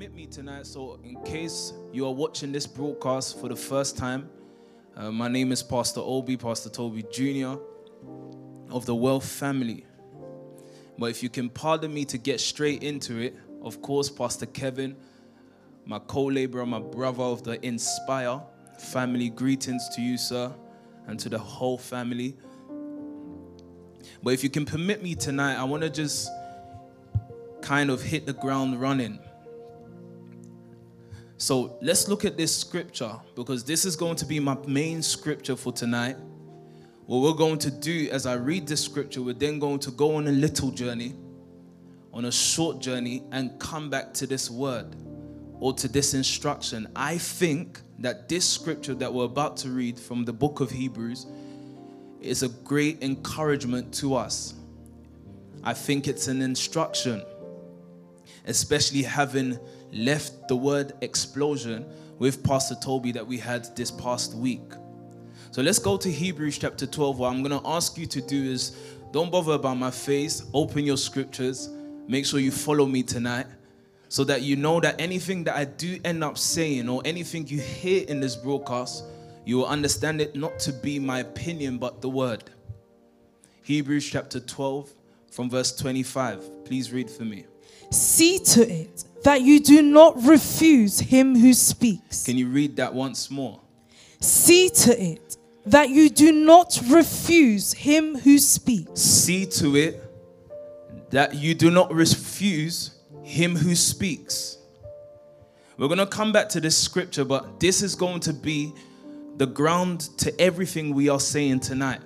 permit me tonight, so in case you are watching this broadcast for the first time, uh, my name is Pastor Obi, Pastor Toby Jr. of the Wealth family. But if you can pardon me to get straight into it, of course, Pastor Kevin, my co laborer, my brother of the Inspire family, greetings to you, sir, and to the whole family. But if you can permit me tonight, I want to just kind of hit the ground running. So let's look at this scripture because this is going to be my main scripture for tonight. What we're going to do as I read this scripture, we're then going to go on a little journey, on a short journey, and come back to this word or to this instruction. I think that this scripture that we're about to read from the book of Hebrews is a great encouragement to us. I think it's an instruction, especially having left the word explosion with Pastor Toby that we had this past week. So let's go to Hebrews chapter 12. What I'm going to ask you to do is don't bother about my face, open your scriptures, make sure you follow me tonight so that you know that anything that I do end up saying or anything you hear in this broadcast, you will understand it not to be my opinion but the word. Hebrews chapter 12 from verse 25. Please read for me. See to it that you do not refuse him who speaks. Can you read that once more? See to it that you do not refuse him who speaks. See to it that you do not refuse him who speaks. We're going to come back to this scripture, but this is going to be the ground to everything we are saying tonight.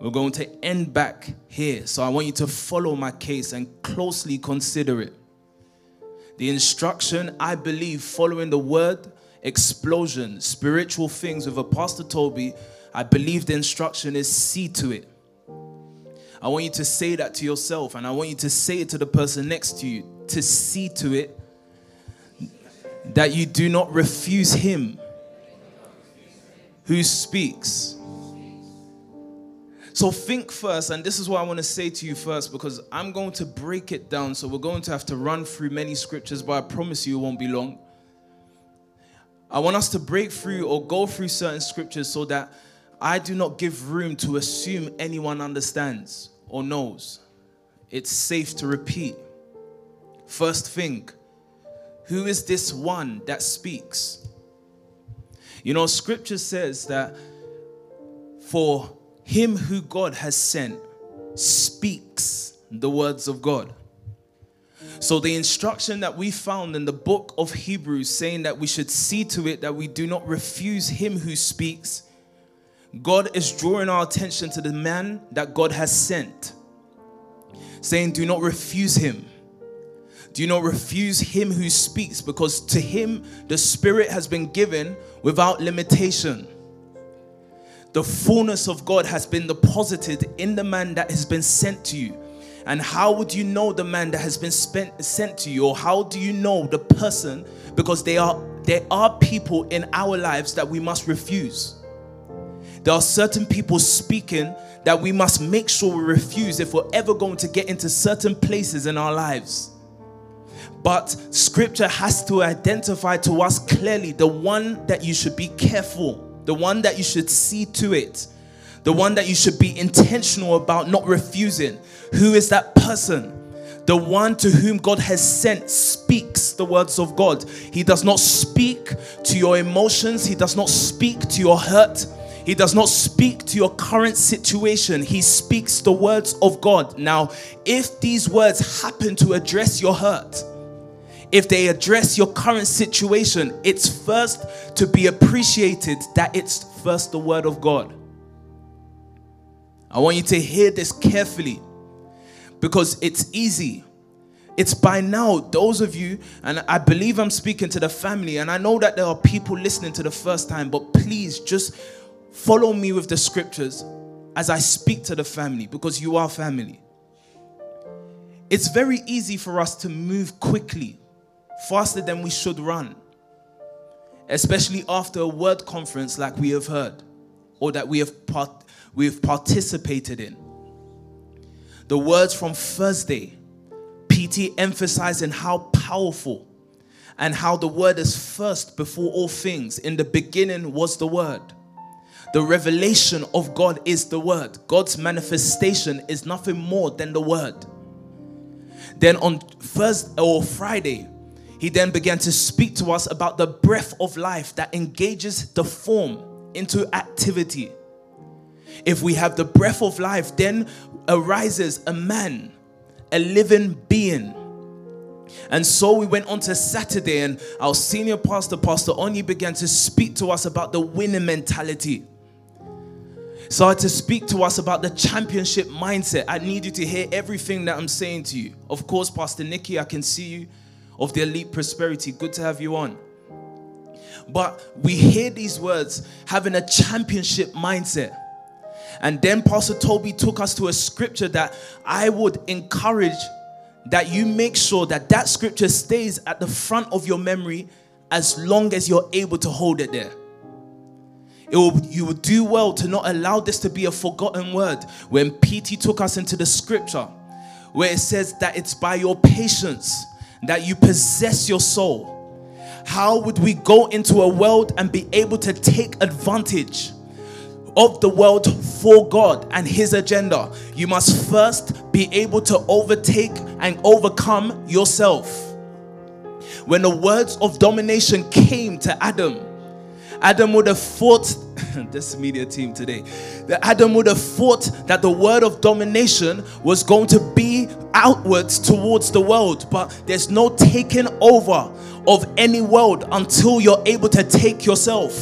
We're going to end back here. So I want you to follow my case and closely consider it. The instruction, I believe, following the word explosion, spiritual things with Apostle Toby, I believe the instruction is see to it. I want you to say that to yourself, and I want you to say it to the person next to you to see to it that you do not refuse him who speaks. So think first, and this is what I want to say to you first because I'm going to break it down. So we're going to have to run through many scriptures, but I promise you it won't be long. I want us to break through or go through certain scriptures so that I do not give room to assume anyone understands or knows. It's safe to repeat. First thing, who is this one that speaks? You know, scripture says that for him who God has sent speaks the words of God. So, the instruction that we found in the book of Hebrews saying that we should see to it that we do not refuse him who speaks, God is drawing our attention to the man that God has sent, saying, Do not refuse him. Do not refuse him who speaks, because to him the Spirit has been given without limitation the fullness of God has been deposited in the man that has been sent to you. And how would you know the man that has been spent, sent to you, or how do you know the person? Because they are there are people in our lives that we must refuse. There are certain people speaking that we must make sure we refuse if we're ever going to get into certain places in our lives. But scripture has to identify to us clearly the one that you should be careful the one that you should see to it, the one that you should be intentional about not refusing. Who is that person? The one to whom God has sent speaks the words of God. He does not speak to your emotions, He does not speak to your hurt. He does not speak to your current situation. He speaks the words of God. Now, if these words happen to address your hurt, if they address your current situation, it's first to be appreciated that it's first the word of God. I want you to hear this carefully because it's easy. It's by now, those of you, and I believe I'm speaking to the family, and I know that there are people listening to the first time, but please just follow me with the scriptures as I speak to the family because you are family. It's very easy for us to move quickly faster than we should run, especially after a word conference like we have heard or that we have, part- we have participated in. The words from Thursday, PT emphasizing how powerful and how the word is first before all things. In the beginning was the word. The revelation of God is the word. God's manifestation is nothing more than the word. Then on Thursday or Friday, he then began to speak to us about the breath of life that engages the form into activity. If we have the breath of life, then arises a man, a living being. And so we went on to Saturday, and our senior pastor, Pastor Oni, began to speak to us about the winning mentality. Started to speak to us about the championship mindset. I need you to hear everything that I'm saying to you. Of course, Pastor Nikki, I can see you of the elite prosperity. Good to have you on. But we hear these words having a championship mindset. And then Pastor Toby took us to a scripture that I would encourage that you make sure that that scripture stays at the front of your memory as long as you're able to hold it there. It will, you would do well to not allow this to be a forgotten word. When PT took us into the scripture, where it says that it's by your patience that you possess your soul. How would we go into a world and be able to take advantage of the world for God and His agenda? You must first be able to overtake and overcome yourself. When the words of domination came to Adam, Adam would have thought, this media team today, that Adam would have thought that the word of domination was going to be outwards towards the world, but there's no taking over of any world until you're able to take yourself.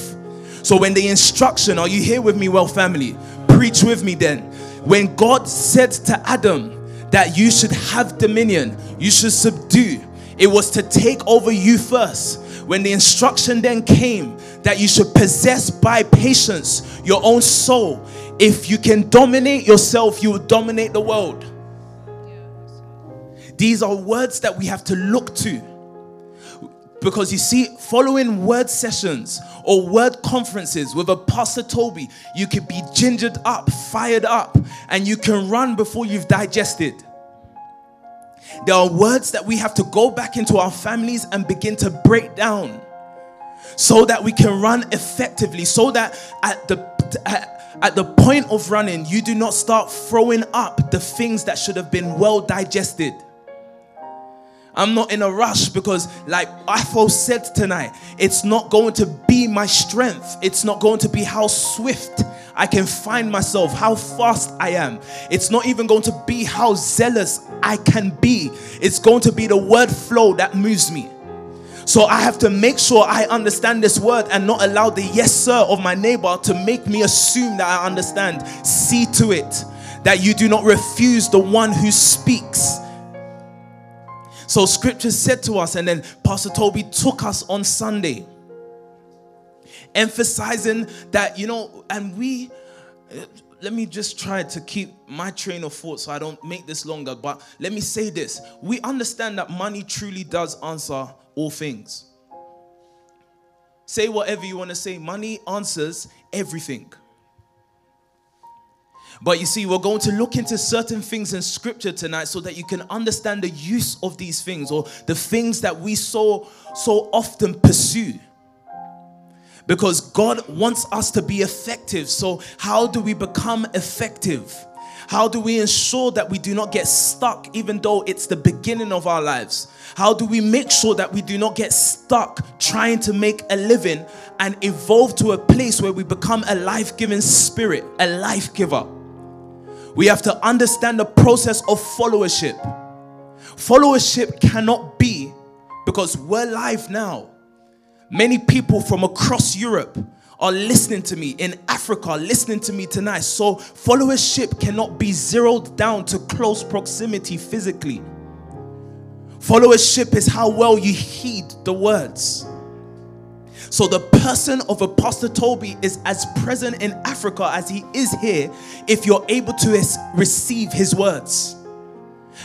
So when the instruction, are you here with me, well, family? Preach with me then. When God said to Adam that you should have dominion, you should subdue, it was to take over you first. When the instruction then came that you should possess by patience your own soul, if you can dominate yourself, you will dominate the world. These are words that we have to look to. Because you see, following word sessions or word conferences with a Pastor Toby, you can be gingered up, fired up, and you can run before you've digested. There are words that we have to go back into our families and begin to break down so that we can run effectively, so that at the at the point of running, you do not start throwing up the things that should have been well digested. I'm not in a rush because, like Afo said tonight, it's not going to be my strength. It's not going to be how swift I can find myself, how fast I am. It's not even going to be how zealous I can be. It's going to be the word flow that moves me. So I have to make sure I understand this word and not allow the yes sir of my neighbor to make me assume that I understand. See to it that you do not refuse the one who speaks so scripture said to us, and then Pastor Toby took us on Sunday, emphasizing that, you know, and we, uh, let me just try to keep my train of thought so I don't make this longer. But let me say this we understand that money truly does answer all things. Say whatever you want to say, money answers everything. But you see, we're going to look into certain things in scripture tonight so that you can understand the use of these things or the things that we so so often pursue. Because God wants us to be effective. So, how do we become effective? How do we ensure that we do not get stuck even though it's the beginning of our lives? How do we make sure that we do not get stuck trying to make a living and evolve to a place where we become a life giving spirit, a life giver? We have to understand the process of followership. Followership cannot be because we're live now. Many people from across Europe are listening to me in Africa, listening to me tonight. So, followership cannot be zeroed down to close proximity physically. Followership is how well you heed the words. So the person of Apostle Toby is as present in Africa as he is here if you're able to receive his words.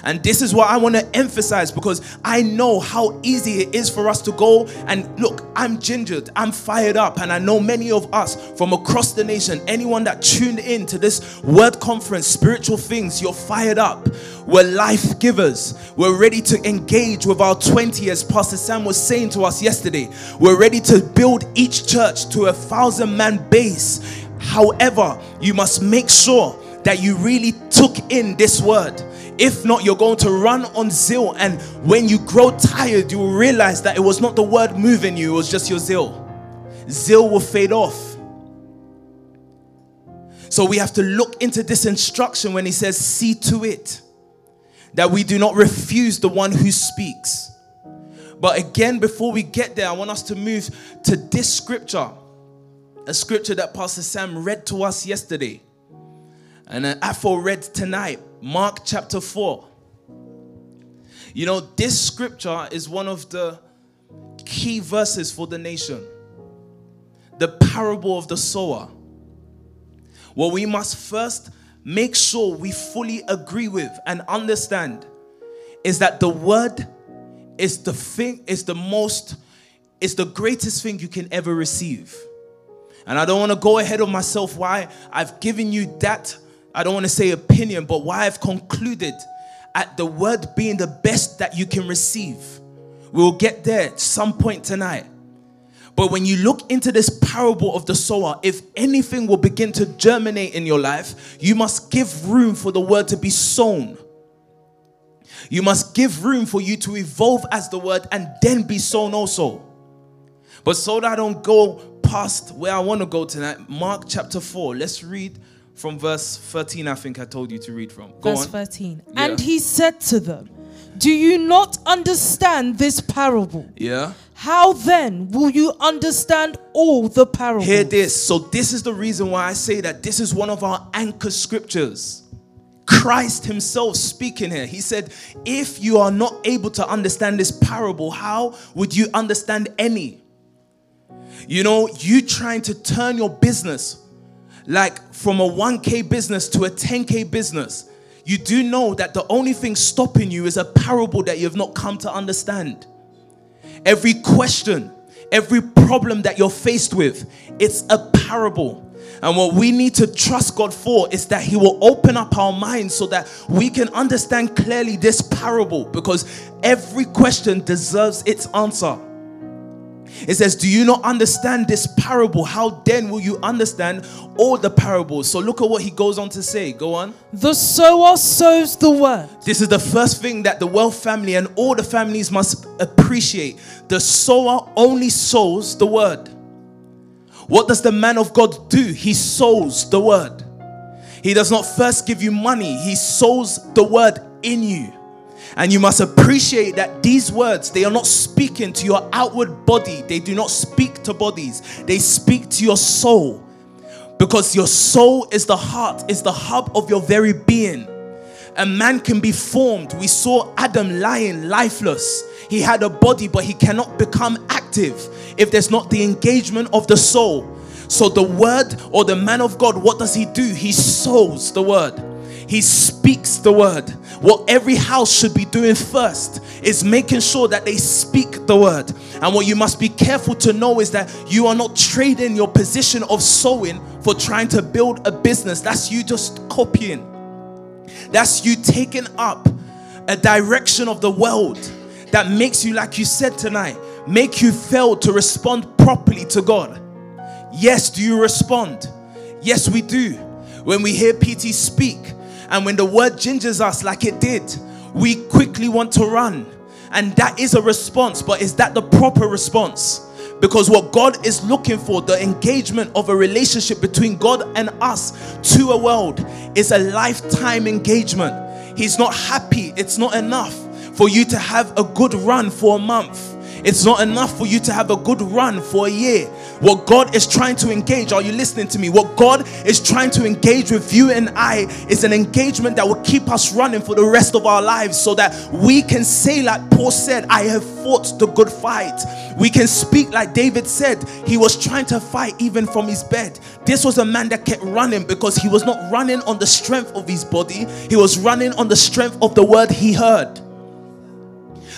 And this is what I want to emphasize because I know how easy it is for us to go and look, I'm gingered, I'm fired up, and I know many of us from across the nation, anyone that tuned in to this word conference, spiritual things, you're fired up. We're life givers. We're ready to engage with our 20, as Pastor Sam was saying to us yesterday. We're ready to build each church to a thousand man base. However, you must make sure that you really took in this word. If not, you're going to run on zeal, and when you grow tired, you will realize that it was not the word moving you, it was just your zeal. Zeal will fade off. So we have to look into this instruction when he says, See to it that we do not refuse the one who speaks. But again, before we get there, I want us to move to this scripture, a scripture that Pastor Sam read to us yesterday. And Afo read tonight, Mark chapter 4. You know, this scripture is one of the key verses for the nation. The parable of the sower. What we must first make sure we fully agree with and understand is that the word is the thing, is the most, is the greatest thing you can ever receive. And I don't want to go ahead of myself why I've given you that I don't want to say opinion, but why I've concluded at the word being the best that you can receive. We'll get there some point tonight. But when you look into this parable of the sower, if anything will begin to germinate in your life, you must give room for the word to be sown. You must give room for you to evolve as the word and then be sown also. But so that I don't go past where I want to go tonight, Mark chapter 4, let's read from verse 13, I think I told you to read from. Go verse on. 13. Yeah. And he said to them, Do you not understand this parable? Yeah. How then will you understand all the parables? Hear this. So, this is the reason why I say that this is one of our anchor scriptures. Christ Himself speaking here. He said, If you are not able to understand this parable, how would you understand any? You know, you trying to turn your business like from a 1K business to a 10K business, you do know that the only thing stopping you is a parable that you have not come to understand. Every question, every problem that you're faced with, it's a parable. And what we need to trust God for is that He will open up our minds so that we can understand clearly this parable because every question deserves its answer. It says, Do you not understand this parable? How then will you understand all the parables? So look at what he goes on to say. Go on. The sower sows the word. This is the first thing that the Wealth family and all the families must appreciate. The sower only sows the word. What does the man of God do? He sows the word. He does not first give you money, he sows the word in you. And you must appreciate that these words, they are not speaking to your outward body. They do not speak to bodies. They speak to your soul. Because your soul is the heart, is the hub of your very being. A man can be formed. We saw Adam lying lifeless. He had a body, but he cannot become active if there's not the engagement of the soul. So, the word or the man of God, what does he do? He sows the word. He speaks the word. What every house should be doing first is making sure that they speak the word. And what you must be careful to know is that you are not trading your position of sowing for trying to build a business. That's you just copying. That's you taking up a direction of the world that makes you, like you said tonight, make you fail to respond properly to God. Yes, do you respond? Yes, we do. When we hear PT speak, and when the word gingers us like it did, we quickly want to run. And that is a response, but is that the proper response? Because what God is looking for, the engagement of a relationship between God and us to a world, is a lifetime engagement. He's not happy, it's not enough for you to have a good run for a month. It's not enough for you to have a good run for a year. What God is trying to engage, are you listening to me? What God is trying to engage with you and I is an engagement that will keep us running for the rest of our lives so that we can say, like Paul said, I have fought the good fight. We can speak like David said, he was trying to fight even from his bed. This was a man that kept running because he was not running on the strength of his body, he was running on the strength of the word he heard.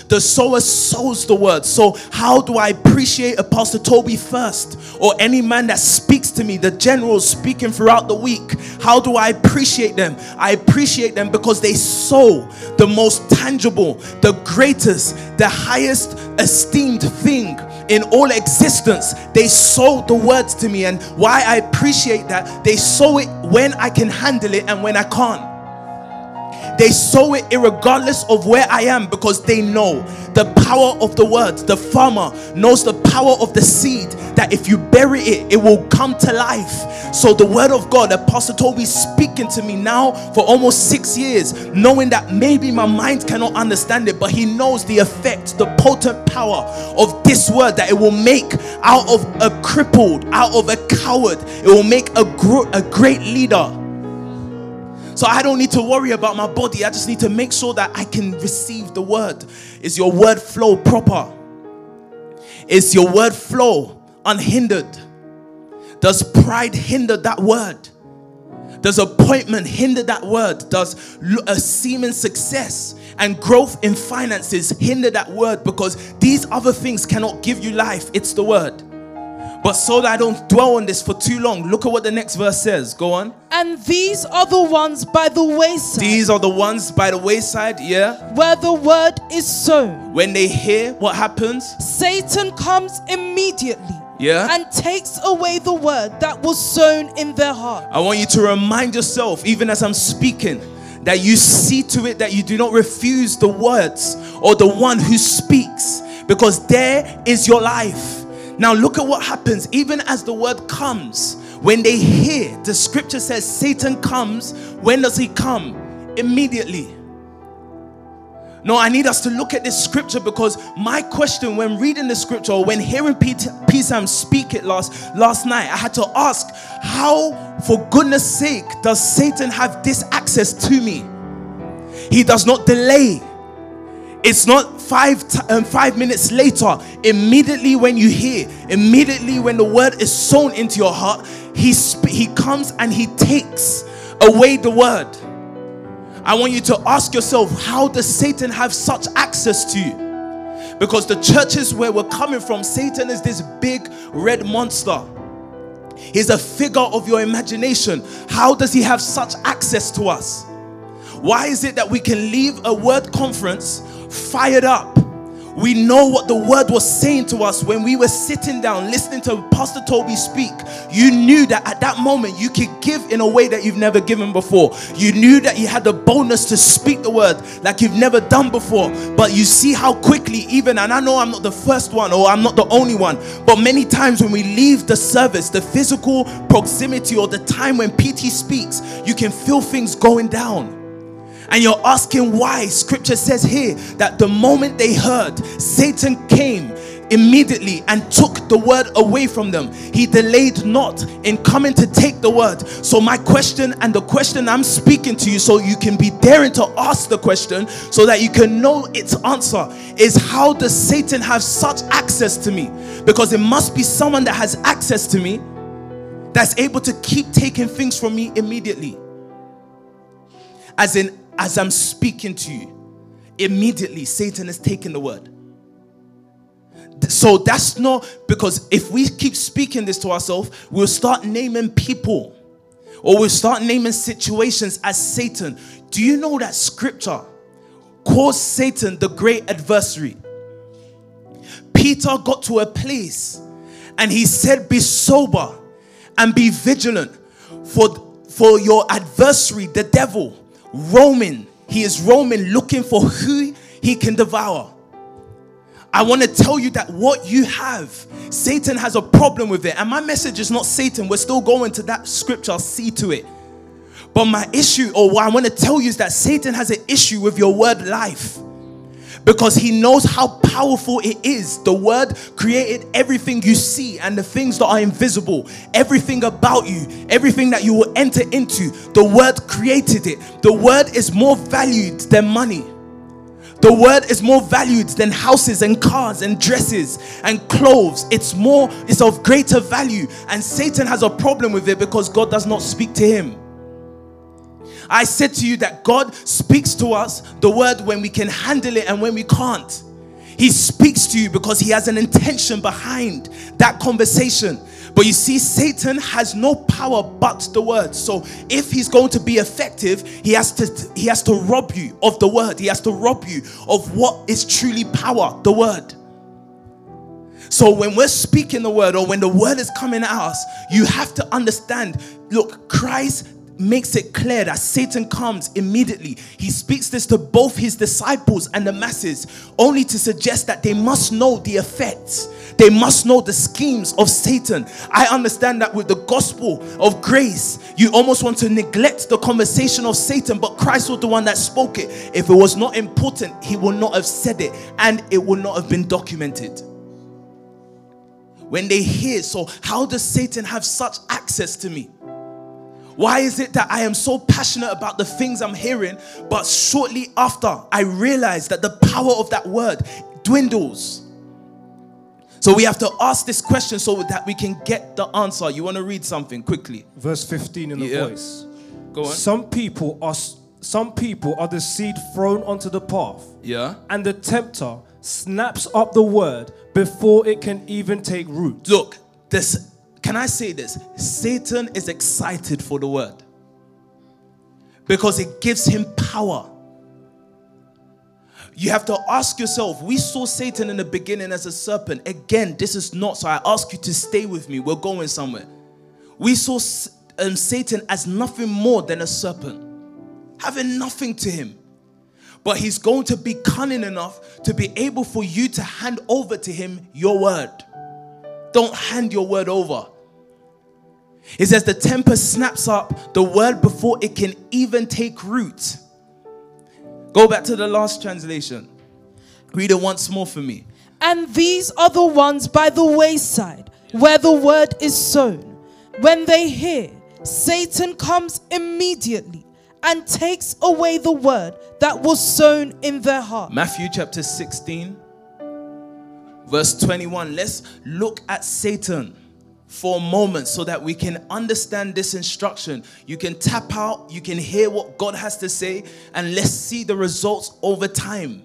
The sower sows the word. So, how do I appreciate Apostle Toby first, or any man that speaks to me, the generals speaking throughout the week? How do I appreciate them? I appreciate them because they sow the most tangible, the greatest, the highest esteemed thing in all existence. They sow the words to me, and why I appreciate that they sow it when I can handle it and when I can't. They sow it regardless of where I am because they know the power of the word. The farmer knows the power of the seed that if you bury it, it will come to life. So the word of God, the Apostle Toby speaking to me now for almost six years, knowing that maybe my mind cannot understand it, but he knows the effect, the potent power of this word that it will make out of a crippled, out of a coward, it will make a, gr- a great leader. So I don't need to worry about my body. I just need to make sure that I can receive the word. Is your word flow proper? Is your word flow unhindered? Does pride hinder that word? Does appointment hinder that word? Does a seeming success and growth in finances hinder that word? Because these other things cannot give you life. It's the word. But so that I don't dwell on this for too long, look at what the next verse says. Go on. And these are the ones by the wayside. These are the ones by the wayside, yeah. Where the word is sown. When they hear what happens, Satan comes immediately. Yeah. And takes away the word that was sown in their heart. I want you to remind yourself, even as I'm speaking, that you see to it that you do not refuse the words or the one who speaks, because there is your life. Now, look at what happens even as the word comes. When they hear, the scripture says Satan comes. When does he come? Immediately. No, I need us to look at this scripture because my question when reading the scripture or when hearing Peter, Sam speak it last, last night, I had to ask, how, for goodness sake, does Satan have this access to me? He does not delay. It's not five t- um, five minutes later. Immediately when you hear, immediately when the word is sown into your heart, he sp- he comes and he takes away the word. I want you to ask yourself, how does Satan have such access to you? Because the churches where we're coming from, Satan is this big red monster. He's a figure of your imagination. How does he have such access to us? Why is it that we can leave a word conference fired up. We know what the word was saying to us when we were sitting down listening to Pastor Toby speak. You knew that at that moment you could give in a way that you've never given before. You knew that you had the boldness to speak the word like you've never done before. But you see how quickly, even, and I know I'm not the first one or I'm not the only one, but many times when we leave the service, the physical proximity or the time when PT speaks, you can feel things going down and you're asking why, scripture says here that the moment they heard, Satan came immediately and took the word away from them. He delayed not in coming to take the word. So, my question and the question I'm speaking to you, so you can be daring to ask the question so that you can know its answer, is how does Satan have such access to me? Because it must be someone that has access to me that's able to keep taking things from me immediately. As in, as I'm speaking to you, immediately Satan is taking the word. So that's not because if we keep speaking this to ourselves, we'll start naming people or we'll start naming situations as Satan. Do you know that scripture calls Satan the great adversary? Peter got to a place and he said, Be sober and be vigilant, for, for your adversary, the devil, roaming. He is roaming looking for who he can devour. I want to tell you that what you have, Satan has a problem with it. And my message is not Satan. We're still going to that scripture, see to it. But my issue, or what I want to tell you, is that Satan has an issue with your word life. Because he knows how powerful it is. The word created everything you see and the things that are invisible, everything about you, everything that you will enter into. The word created it. The word is more valued than money. The word is more valued than houses and cars and dresses and clothes. It's more, it's of greater value. And Satan has a problem with it because God does not speak to him. I said to you that God speaks to us the word when we can handle it and when we can't. He speaks to you because he has an intention behind that conversation. But you see, Satan has no power but the word. So if he's going to be effective, he has to he has to rob you of the word. He has to rob you of what is truly power, the word. So when we're speaking the word or when the word is coming at us, you have to understand, look, Christ makes it clear that Satan comes immediately. He speaks this to both his disciples and the masses, only to suggest that they must know the effects. They must know the schemes of Satan. I understand that with the gospel of grace, you almost want to neglect the conversation of Satan, but Christ was the one that spoke it. If it was not important, he would not have said it and it would not have been documented. When they hear, so how does Satan have such access to me? Why is it that I am so passionate about the things I'm hearing, but shortly after I realize that the power of that word dwindles? So we have to ask this question so that we can get the answer. You want to read something quickly? Verse 15 in the Yeah. voice. Go on. Some people are some people are the seed thrown onto the path, Yeah. and the tempter snaps up the word before it can even take root. Look, this can I say this? Satan is excited for the word because it gives him power. You have to ask yourself, we saw Satan in the beginning as a serpent. Again, this is not, so I ask you to stay with me. We're going somewhere. We saw um, Satan as nothing more than a serpent, having nothing to him. But he's going to be cunning enough to be able for you to hand over to him your word. Don't hand your word over. It says the tempter snaps up the word before it can even take root. Go back to the last translation. Read it once more for me. And these are the ones by the wayside where the word is sown. When they hear, Satan comes immediately and takes away the word that was sown in their heart. Matthew chapter 16, verse 21. Let's look at Satan for a moment so that we can understand this instruction. You can tap out, you can hear what God has to say, and let's see the results over time.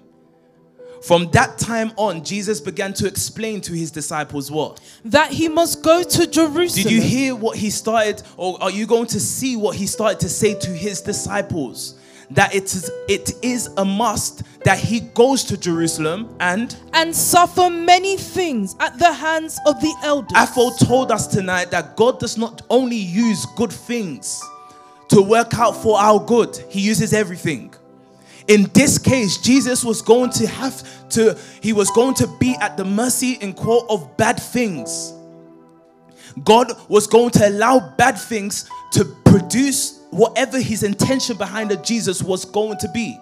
From that time on, Jesus began to explain to his disciples what? That he must go to Jerusalem. Did you hear what he started, or are you going to see what he started to say to his disciples? That it is, it is a must that he goes to Jerusalem and and suffer many things at the hands of the elders. Afo told us tonight that God does not only use good things to work out for our good, He uses everything. In this case, Jesus was going to have to, he was going to be at the mercy in quote of bad things. God was going to allow bad things to produce whatever his intention behind the Jesus was going to be.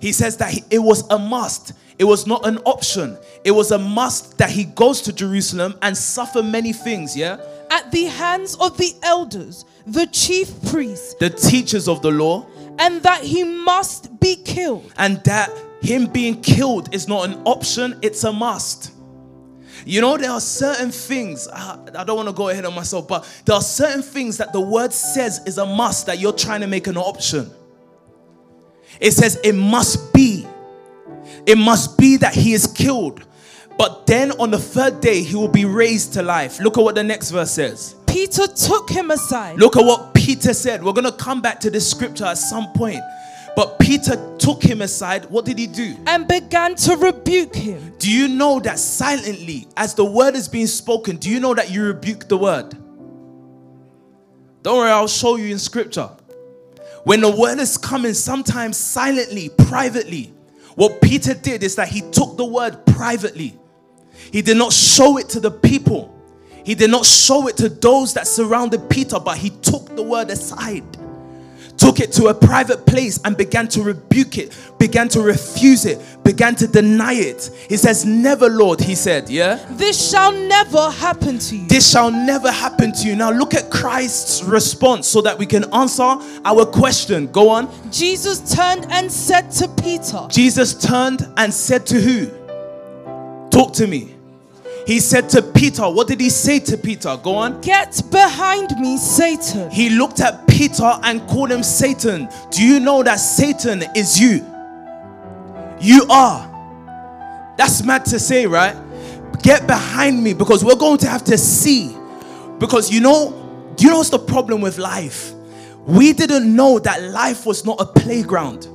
He says that he- it was a must. It was not an option. It was a must that he goes to Jerusalem and suffer many things, yeah? at the hands of the elders, the chief priests, The teachers of the law, and that he must be killed. and that him being killed is not an option, it's a must. You know, there are certain things, I I don't want to go ahead of myself, but there are certain things that the word says is a must that you're trying to make an option. It says it must be. It must be that he is killed. But then on the third day, he will be raised to life. Look at what the next verse says. Peter took him aside Look at what Peter said. We're going to come back to this scripture at some point. But Peter took him aside. What did he do? and began to rebuke him. Do you know that silently, as the word is being spoken, do you know that you rebuke the word? Don't worry, I'll show you in scripture. When the word is coming, sometimes silently, privately, what Peter did is that he took the word privately. He did not show it to the people, he did not show it to those that surrounded Peter, but he took the word aside took it to a private place and began to rebuke it, began to refuse it, began to deny it. He says, Never, Lord, he said, Yeah? This shall never happen to you. This shall never happen to you. Now look at Christ's response so that we can answer our question. Go on. Jesus turned and said to Peter, Jesus turned and said to who? Talk to me. He said to Peter, What did he say to Peter? Go on. Get behind me, Satan. He looked at Peter and called him Satan. Do you know that Satan is you? You are. That's mad to say, right? Get behind me because we're going to have to see. Because you know, do you know what's the problem with life? We didn't know that life was not a playground.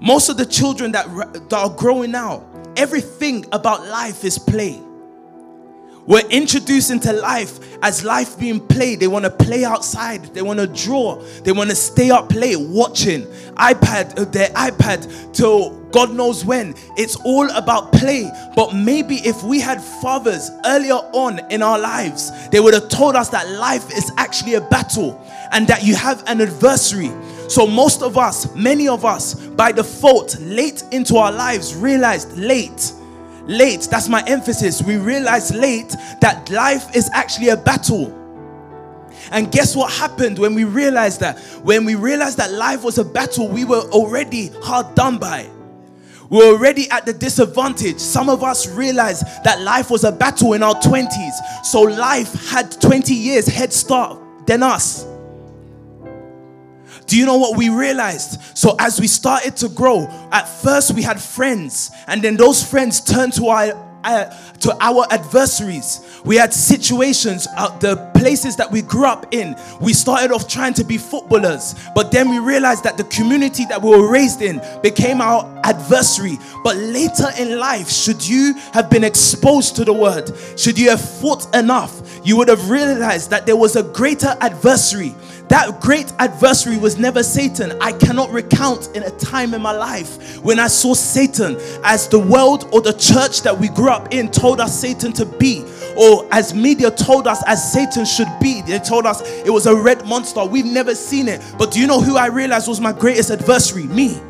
Most of the children that, that are growing now, everything about life is play. We're introduced into life as life being played. They want to play outside. They want to draw. They want to stay up late watching iPad, uh, their iPad till God knows when. It's all about play. But maybe if we had fathers earlier on in our lives, they would have told us that life is actually a battle and that you have an adversary. So most of us, many of us, by default, late into our lives, realized late late, that's my emphasis. We realize late that life is actually a battle. And guess what happened when we realized that? When we realized that life was a battle, we were already hard done by. We were already at the disadvantage. Some of us realized that life was a battle in our 20s. So life had 20 years head start than us. Do you know what we realized? So, as we started to grow, at first we had friends, and then those friends turned to our uh, to our adversaries. We had situations, uh, the places that we grew up in. We started off trying to be footballers, but then we realized that the community that we were raised in became our adversary. But later in life, should you have been exposed to the word, should you have fought enough, you would have realized that there was a greater adversary that great adversary was never Satan. I cannot recount in a time in my life when I saw Satan as the world or the church that we grew up in told us Satan to be, or as media told us as Satan should be. They told us it was a red monster. We've never seen it. But do you know who I realized was my greatest adversary? Me.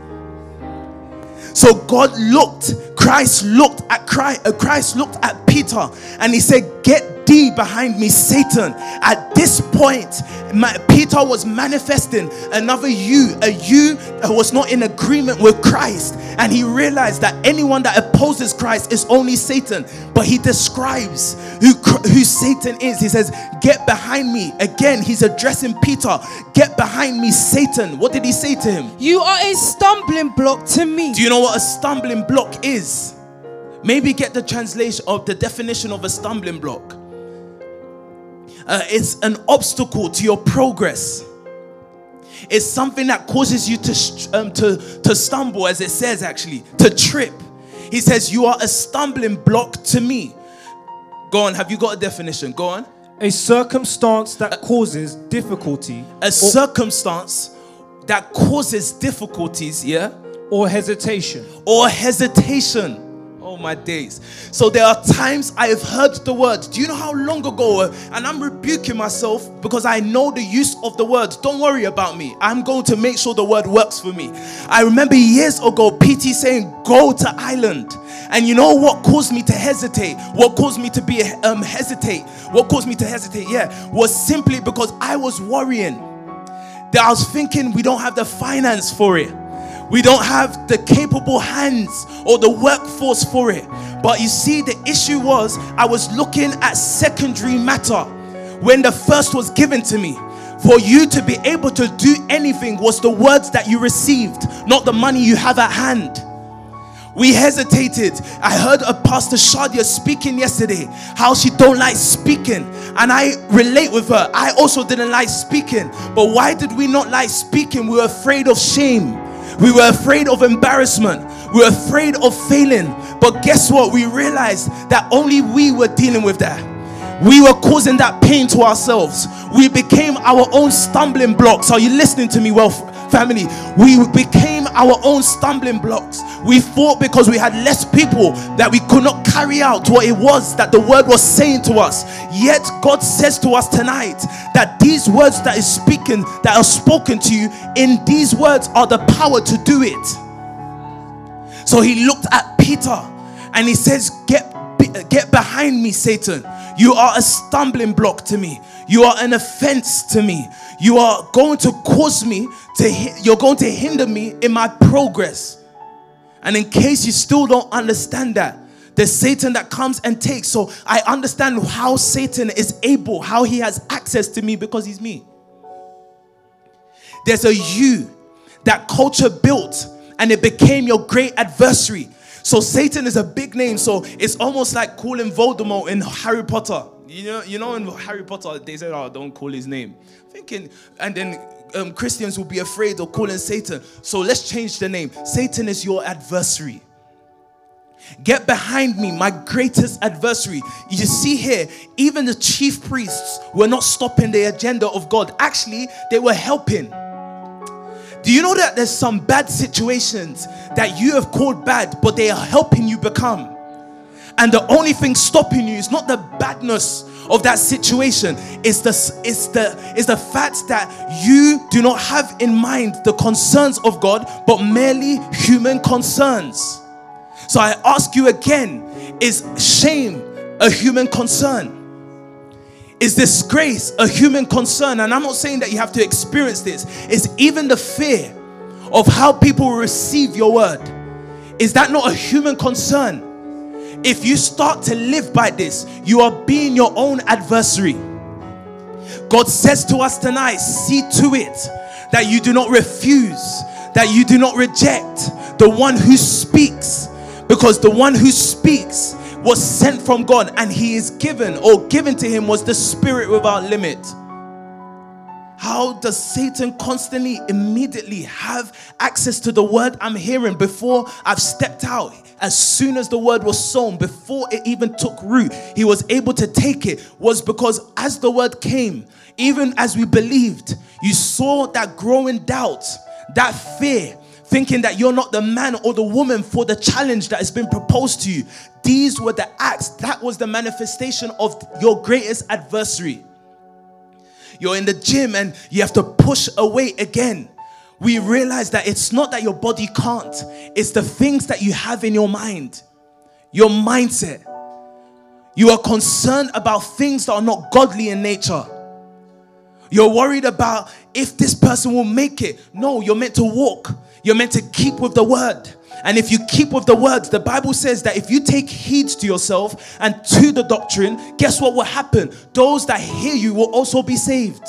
So God looked, Christ looked at Christ, uh, Christ looked at Peter and he said, Get thee behind me, Satan. At this point, my, Peter was manifesting another you, a you that was not in agreement with Christ. And he realized that anyone that opposes Christ is only Satan. But he describes who, who Satan is. He says, Get behind me. Again, he's addressing Peter. Get behind me, Satan. What did he say to him? You are a stumbling block to me. Do you know what a stumbling block is? Maybe get the translation of the definition of a stumbling block uh, it's an obstacle to your progress. It's something that causes you to, um, to, to stumble, as it says actually, to trip. He says, You are a stumbling block to me. Go on, have you got a definition? Go on. A circumstance that causes difficulty. A circumstance that causes difficulties, yeah? Or hesitation. Or hesitation. Oh, my days. So there are times I have heard the word. Do you know how long ago? And I'm rebuking myself because I know the use of the word. Don't worry about me. I'm going to make sure the word works for me. I remember years ago, PT saying, Go to Ireland. And you know what caused me to hesitate? What caused me to be um, hesitate? What caused me to hesitate? Yeah, was simply because I was worrying. That I was thinking we don't have the finance for it. We don't have the capable hands or the workforce for it. But you see, the issue was I was looking at secondary matter when the first was given to me. For you to be able to do anything was the words that you received, not the money you have at hand. We hesitated. I heard a pastor Shadia speaking yesterday how she don't like speaking, and I relate with her. I also didn't like speaking, but why did we not like speaking? We were afraid of shame. We were afraid of embarrassment. We were afraid of failing. But guess what? We realized that only we were dealing with that. We were causing that pain to ourselves. We became our own stumbling blocks. Are you listening to me well, Family, we became our own stumbling blocks. We fought because we had less people that we could not carry out what it was that the word was saying to us. Yet God says to us tonight that these words that is speaking, that are spoken to you, in these words are the power to do it. So he looked at Peter and he says, Get, get behind me, Satan. You are a stumbling block to me. You are an offense to me. You are going to cause me to, you're going to hinder me in my progress. And in case you still don't understand that, there's Satan that comes and takes. So I understand how Satan is able, how he has access to me because he's me. There's a you that culture built and it became your great adversary. So Satan is a big name. So it's almost like calling Voldemort in Harry Potter. You know, you know, in Harry Potter, they said, "Oh, don't call his name." Thinking, and then um, Christians will be afraid of calling Satan. So let's change the name. Satan is your adversary. Get behind me, my greatest adversary. You see here, even the chief priests were not stopping the agenda of God. Actually, they were helping. Do you know that there's some bad situations that you have called bad, but they are helping you become? And the only thing stopping you is not the badness of that situation, it's the, it's the, it's the fact that you do not have in mind the concerns of God, but merely human concerns. So I ask you again is shame a human concern? Is disgrace a human concern? And I'm not saying that you have to experience this. It's even the fear of how people receive your word. Is that not a human concern? If you start to live by this, you are being your own adversary. God says to us tonight, see to it that you do not refuse, that you do not reject the one who speaks, because the one who speaks was sent from God and he is given or given to him was the spirit without limit. How does Satan constantly, immediately have access to the word I'm hearing before I've stepped out? As soon as the word was sown, before it even took root, he was able to take it. Was because as the word came, even as we believed, you saw that growing doubt, that fear, thinking that you're not the man or the woman for the challenge that has been proposed to you. These were the acts, that was the manifestation of your greatest adversary. You're in the gym and you have to push away again. We realize that it's not that your body can't, it's the things that you have in your mind, your mindset. You are concerned about things that are not godly in nature. You're worried about if this person will make it. No, you're meant to walk. You're meant to keep with the word. And if you keep with the words, the Bible says that if you take heed to yourself and to the doctrine, guess what will happen? Those that hear you will also be saved.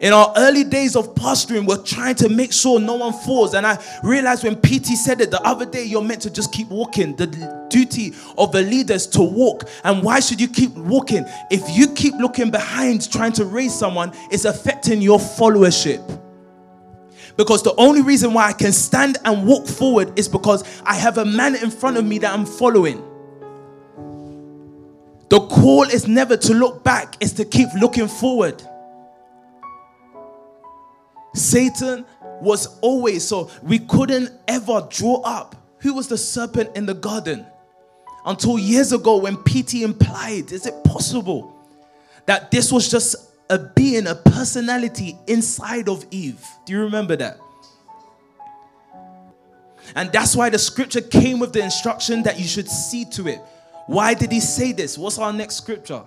In our early days of pastoring, we're trying to make sure no one falls. And I realized when PT said it the other day, you're meant to just keep walking. The duty of the leaders to walk. And why should you keep walking? If you keep looking behind trying to raise someone, it's affecting your followership. Because the only reason why I can stand and walk forward is because I have a man in front of me that I'm following. The call is never to look back, it's to keep looking forward. Satan was always so we couldn't ever draw up who was the serpent in the garden until years ago when PT implied, is it possible that this was just a being, a personality inside of Eve. Do you remember that? And that's why the scripture came with the instruction that you should see to it. Why did he say this? What's our next scripture?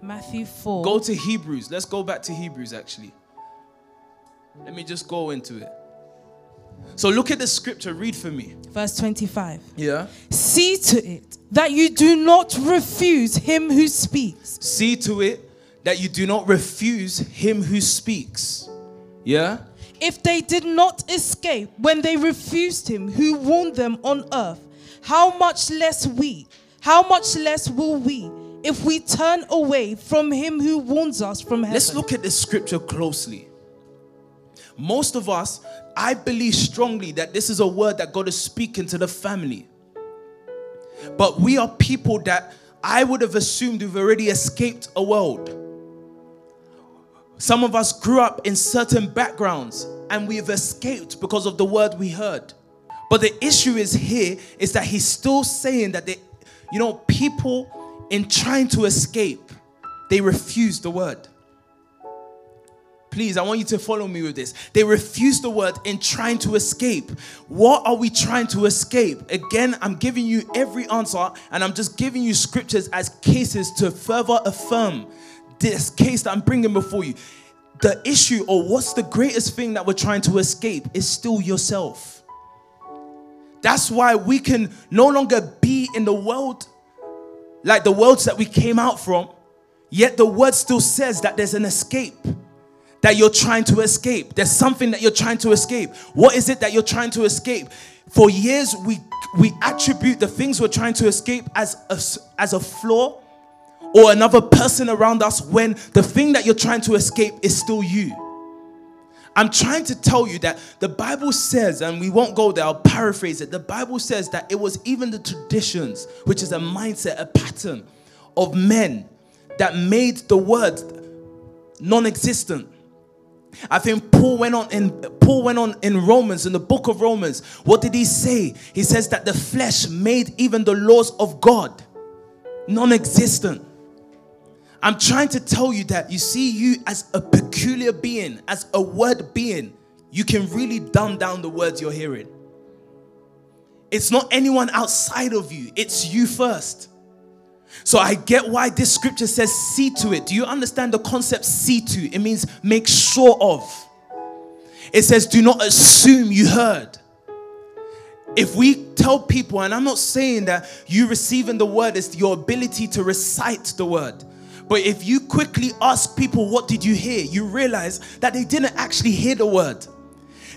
Matthew 4. Go to Hebrews. Let's go back to Hebrews actually. Let me just go into it. So look at the scripture, read for me. Verse 25. Yeah. See to it that you do not refuse him who speaks. See to it that you do not refuse him who speaks. Yeah? If they did not escape when they refused him who warned them on earth, how much less we, how much less will we if we turn away from him who warns us from heaven? Let's look at this scripture closely. Most of us, I believe strongly that this is a word that God is speaking to the family. But we are people that I would have assumed we've already escaped a world. Some of us grew up in certain backgrounds and we've escaped because of the word we heard. But the issue is here is that he's still saying that they, you know, people in trying to escape, they refuse the word. Please, I want you to follow me with this. They refuse the word in trying to escape. What are we trying to escape? Again, I'm giving you every answer and I'm just giving you scriptures as cases to further affirm this case that I'm bringing before you. The issue, or what's the greatest thing that we're trying to escape, is still yourself. That's why we can no longer be in the world like the worlds that we came out from, yet the word still says that there's an escape that you're trying to escape. There's something that you're trying to escape. What is it that you're trying to escape? For years, we we attribute the things we're trying to escape as a, as a flaw or another person around us when the thing that you're trying to escape is still you. I'm trying to tell you that the Bible says, and we won't go there, I'll paraphrase it. The Bible says that it was even the traditions, which is a mindset, a pattern of men that made the word non existent. I think Paul went on in Paul went on in Romans in the book of Romans. What did he say? He says that the flesh made even the laws of God non-existent. I'm trying to tell you that you see you as a peculiar being, as a word being, you can really dumb down the words you're hearing. It's not anyone outside of you, it's you first. So I get why this scripture says see to it. Do you understand the concept see to? It means make sure of. It says do not assume you heard. If we tell people, and I'm not saying that you receiving the word is your ability to recite the word. But if you quickly ask people, what did you hear? You realize that they didn't actually hear the word.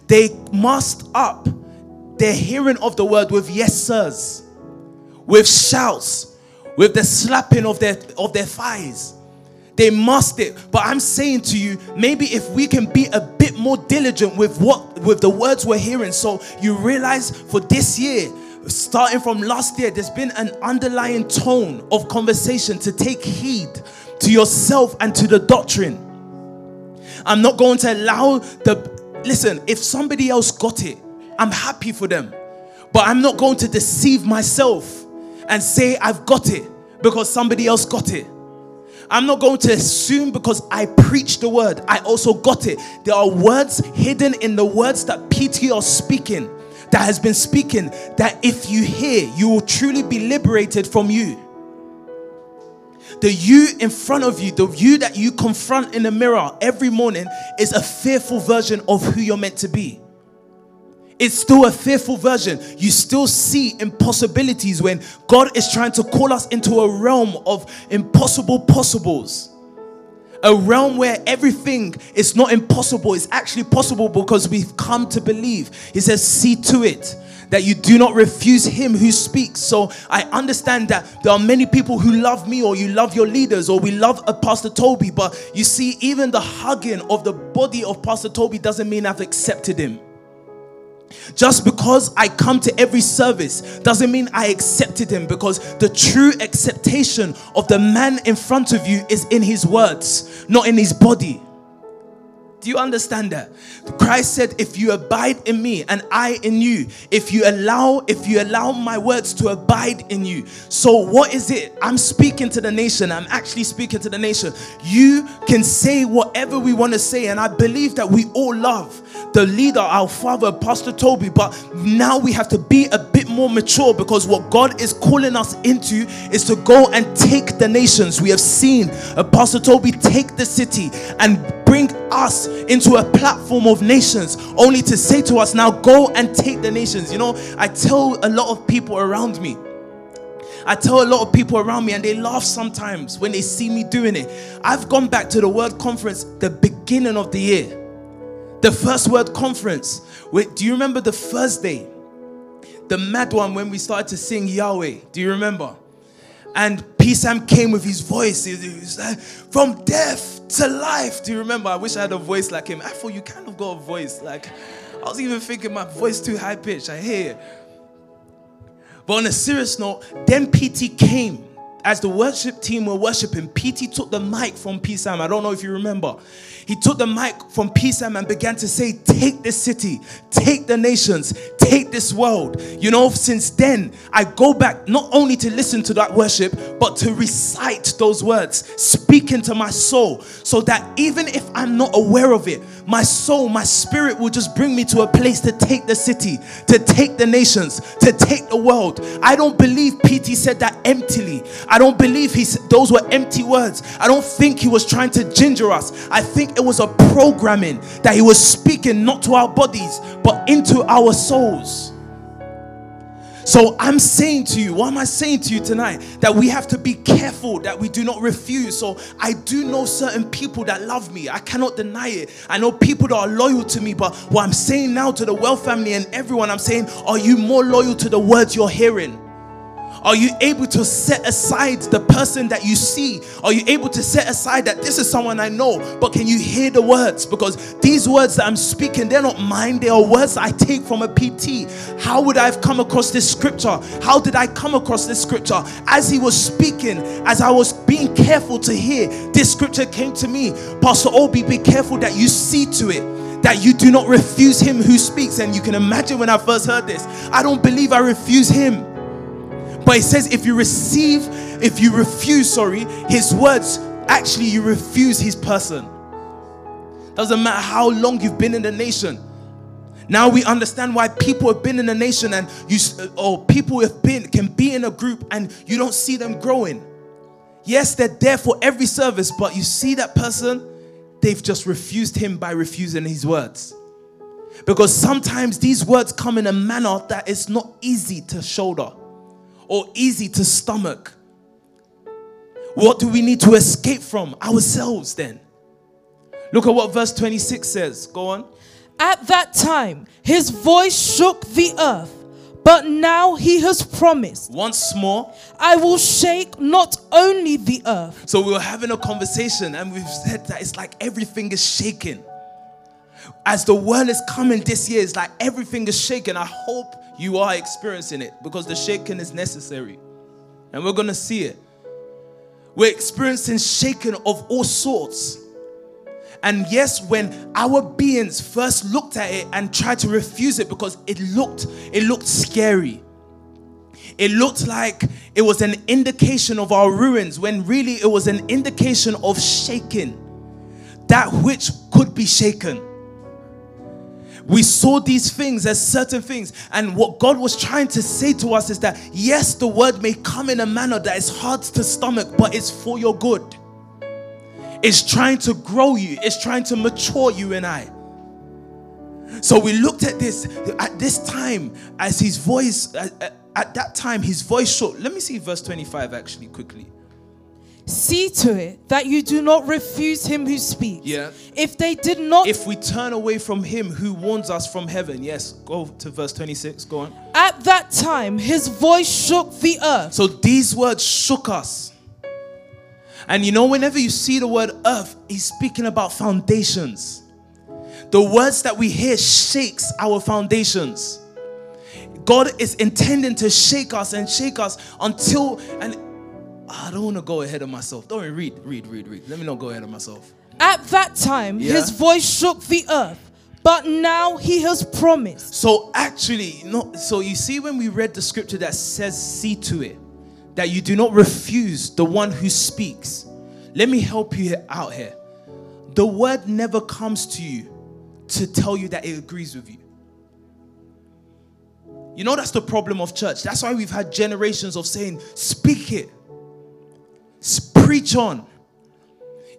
They masked up their hearing of the word with yes, sirs, with shouts, with the slapping of their of their thighs. They must it. But I'm saying to you, maybe if we can be a bit more diligent with what with the words we're hearing, so you realize for this year, starting from last year, there's been an underlying tone of conversation to take heed to yourself and to the doctrine. I'm not going to allow the listen, if somebody else got it, I'm happy for them. But I'm not going to deceive myself and say, I've got it because somebody else got it. I'm not going to assume because I preach the word, I also got it. There are words hidden in the words that PT are speaking, that has been speaking, that if you hear, you will truly be liberated from you. The you in front of you, the you that you confront in the mirror every morning, is a fearful version of who you're meant to be it's still a fearful version. You still see impossibilities when God is trying to call us into a realm of impossible possibles. A realm where everything is not impossible, it's actually possible because we've come to believe. He says, See to it that you do not refuse him who speaks. So I understand that there are many people who love me or you love your leaders or we love a Pastor Toby, but you see, even the hugging of the body of Pastor Toby doesn't mean I've accepted him. Just because I come to every service doesn't mean I accepted him because the true acceptation of the man in front of you is in his words, not in his body. Do you understand that? Christ said, if you abide in me and I in you, if you allow, if you allow my words to abide in you. So what is it? I'm speaking to the nation. I'm actually speaking to the nation. You can say whatever we want to say, and I believe that we all love the leader, our father, Pastor Toby, but now we have to be a bit more mature because what God is calling us into is to go and take the nations. We have seen uh, Pastor Toby take the city and bring us into a platform of nations, only to say to us, now go and take the nations. You know, I tell a lot of people around me. I tell a lot of people around me, and they laugh sometimes when they see me doing it. I've gone back to the World Conference the beginning of the year, the first World Conference. Wait, do you remember the first day? The mad one when we started to sing Yahweh. Do you remember? And P. Sam came with his voice. Like, from death to life. Do you remember? I wish I had a voice like him. I thought you kind of got a voice. Like, I was even thinking my voice too high pitched. I hear. But on a serious note, then PT came as the worship team were worshiping, PT took the mic from P Sam. I don't know if you remember. He took the mic from P Sam and began to say, Take this city, take the nations, take this world. You know, since then, I go back not only to listen to that worship, but to recite those words, speak into my soul, so that even if I'm not aware of it, my soul, my spirit will just bring me to a place to take the city, to take the nations, to take the world. I don't believe PT said that emptily. I don't believe he said those were empty words. I don't think he was trying to ginger us. I think it was a programming that he was speaking not to our bodies, but into our souls. So I'm saying to you, what am I saying to you tonight? That we have to be careful that we do not refuse. So I do know certain people that love me. I cannot deny it. I know people that are loyal to me. But what I'm saying now to the well family and everyone, I'm saying, are you more loyal to the words you're hearing? Are you able to set aside the person that you see? Are you able to set aside that this is someone I know, but can you hear the words? Because these words that I'm speaking, they're not mine, they are words I take from a PT. How would I have come across this scripture? How did I come across this scripture? As he was speaking, as I was being careful to hear, this scripture came to me. Pastor Obi, be careful that you see to it that you do not refuse him who speaks. And you can imagine when I first heard this, I don't believe I refuse him. But it says if you receive, if you refuse, sorry, his words, actually you refuse his person. Doesn't matter how long you've been in the nation. Now we understand why people have been in the nation and you uh, or people have been can be in a group and you don't see them growing. Yes, they're there for every service, but you see that person, they've just refused him by refusing his words. Because sometimes these words come in a manner that is not easy to shoulder or easy to stomach. What do we need to escape from? Ourselves, then. Look at what verse 26 says. Go on. At that time, his voice shook the earth, but now he has promised. Once more, I will shake not only the earth. So we were having a conversation, and we've said that it's like everything is shaking. As the world is coming this year, it's like everything is shaking. I hope you are experiencing it because the shaking is necessary. And we're going to see it. We're experiencing shaking of all sorts. And yes, when our beings first looked at it and tried to refuse it because it looked it looked scary. It looked like it was an indication of our ruins when really it was an indication of shaking. That which could be shaken. We saw these things as certain things. And what God was trying to say to us is that, yes, the word may come in a manner that is hard to stomach, but it's for your good. It's trying to grow you, it's trying to mature you and I. So we looked at this at this time as his voice, at, at that time, his voice shook. Let me see verse 25 actually quickly. See to it that you do not refuse him who speaks. Yeah. If they did not. If we turn away from him who warns us from heaven. Yes, go to verse 26. Go on. At that time, his voice shook the earth. So these words shook us. And you know, whenever you see the word earth, he's speaking about foundations. The words that we hear shakes our foundations. God is intending to shake us and shake us until and I don't want to go ahead of myself. Don't worry, read, read, read, read. Let me not go ahead of myself. At that time, Yeah. his voice shook the earth, but now he has promised. So actually, no. So you see, when we read the scripture that says, "See to it that you do not refuse the one who speaks." Let me help you out here. The word never comes to you to tell you that it agrees with you. You know that's the problem of church. That's why we've had generations of saying, "Speak it, preach on."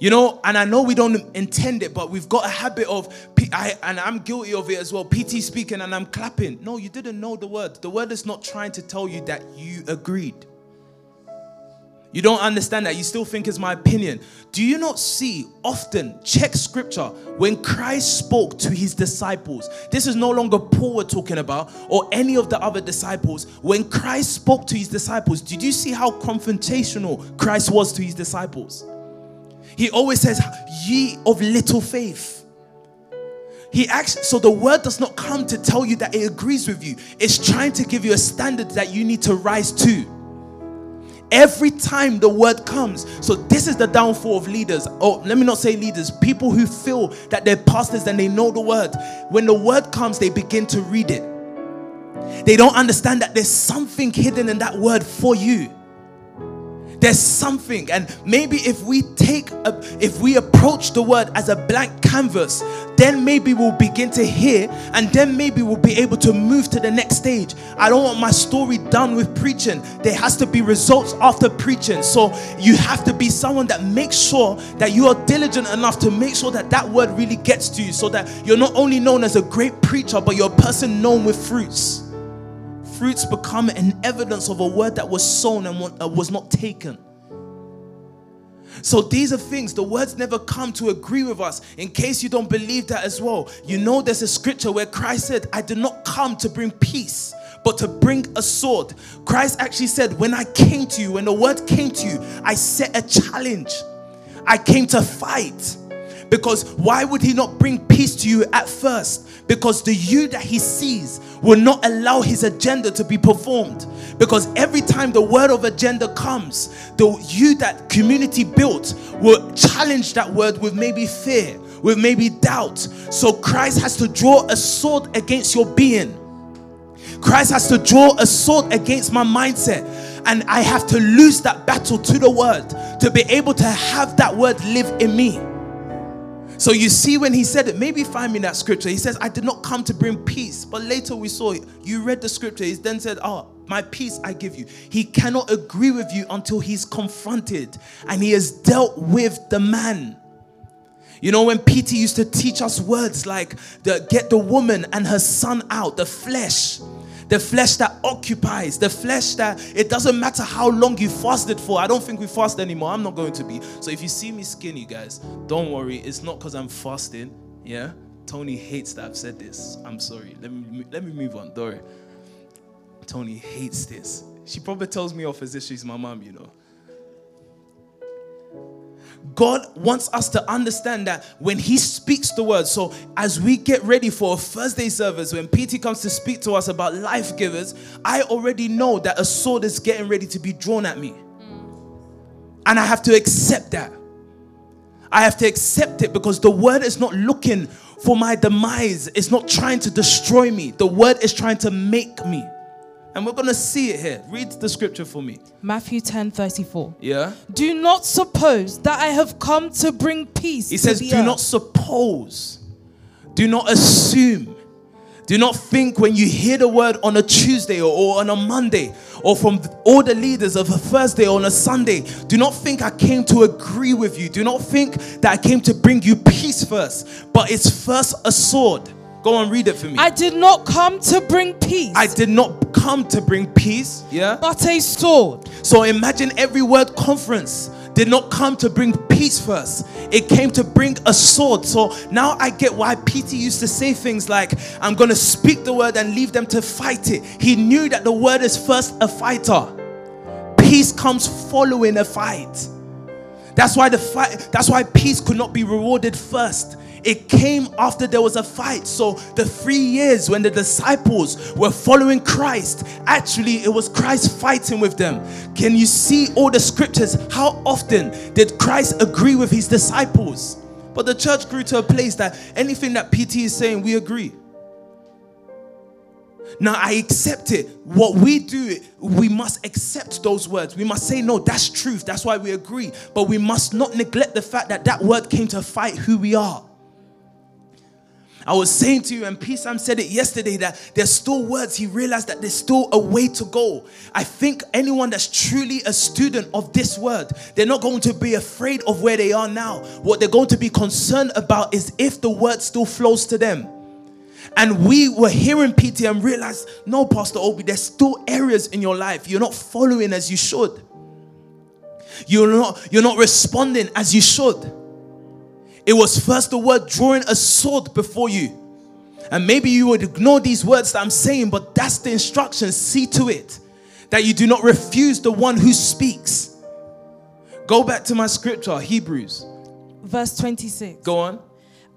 You know, and I know we don't intend it, but we've got a habit of, I, and I'm guilty of it as well. PT speaking and I'm clapping. No, you didn't know the word. The word is not trying to tell you that you agreed. You don't understand that. You still think it's my opinion. Do you not see often, check scripture, when Christ spoke to his disciples? This is no longer Paul we're talking about or any of the other disciples. When Christ spoke to his disciples, did you see how confrontational Christ was to his disciples? He always says, Ye of little faith. He acts so the word does not come to tell you that it agrees with you, it's trying to give you a standard that you need to rise to. Every time the word comes. So, this is the downfall of leaders. Oh, let me not say leaders, people who feel that they're pastors and they know the word. When the word comes, they begin to read it. They don't understand that there's something hidden in that word for you. There's something, and maybe if we take, a, if we approach the word as a blank canvas, then maybe we'll begin to hear, and then maybe we'll be able to move to the next stage. I don't want my story done with preaching. There has to be results after preaching. So you have to be someone that makes sure that you are diligent enough to make sure that that word really gets to you, so that you're not only known as a great preacher, but you're a person known with fruits fruits become an evidence of a word that was sown and uh, was not taken. So these are things, the words never come to agree with us. In case you don't believe that as well, you know there's a scripture where Christ said, I did not come to bring peace, but to bring a sword. Christ actually said, When I came to you, when the word came to you, I set a challenge. I came to fight. Because why would he not bring peace to you at first? Because the you that he sees will not allow his agenda to be performed. Because every time the word of agenda comes, the you that community built will challenge that word with maybe fear, with maybe doubt. So Christ has to draw a sword against your being. Christ has to draw a sword against my mindset. And I have to lose that battle to the word to be able to have that word live in me. So you see, when he said it, maybe find me that scripture. He says, I did not come to bring peace. But later we saw, it. you read the scripture. He then said, Oh, my peace I give you. He cannot agree with you until he's confronted and he has dealt with the man. You know, when Peter used to teach us words like the, get the woman and her son out, the flesh the flesh that occupies, the flesh that it doesn't matter how long you fasted for. I don't think we fast anymore. I'm not going to be. So if you see me skinny, guys, don't worry. It's not because I'm fasting. Yeah. Tony hates that I've said this. I'm sorry. Let me let me move on. Dory. Tony hates this. She probably tells me off as if she's my mom, you know. God wants us to understand that when He speaks the word, so as we get ready for a Thursday service, when PT comes to speak to us about life givers, I already know that a sword is getting ready to be drawn at me. And I have to accept that. I have to accept it because the word is not looking for my demise, it's not trying to destroy me. The word is trying to make me. And we're going to see it here. Read the scripture for me. Matthew 10 34. Yeah. Do not suppose that I have come to bring peace. He says, Do earth. not suppose. Do not assume. Do not think when you hear the word on a Tuesday or, or, on a Monday or from all the leaders of a Thursday or on a Sunday. Do not think I came to agree with you. Do not think that I came to bring you peace first. But it's first a sword Go and read it for me. I did not come to bring peace. I did not come to bring peace, yeah? But a sword. So imagine every word conference did not come to bring peace first. It came to bring a sword. So now I get why PT used to say things like, I'm going to speak the word and leave them to fight it. He knew that the word is first a fighter. Peace comes following a fight. That's why the fight that's why peace could not be rewarded first. It came after there was a fight. So, the three years when the disciples were following Christ, actually, it was Christ fighting with them. Can you see all the scriptures? How often did Christ agree with his disciples? But the church grew to a place that anything that PT is saying, we agree. Now I accept it. What we do, we must accept those words. We must say, no, that's truth. That's why we agree. But we must not neglect the fact that that word came to fight who we are. I was saying to you, and P. Said it yesterday, that there's still words. He realized that there's still a way to go. I think anyone that's truly a student of this word, they're not going to be afraid of where they are now. What they're going to be concerned about is if the word still flows to them. And we were hearing PT and realized, no, Pastor Obi, there's still areas in your life you're not following as you should. You're not, you're not responding as you should. It was first the word drawing a sword before you. And maybe you would ignore these words that I'm saying, but that's the instruction. See to it that you do not refuse the one who speaks. Go back to my scripture, Hebrews. Verse 26. Go on.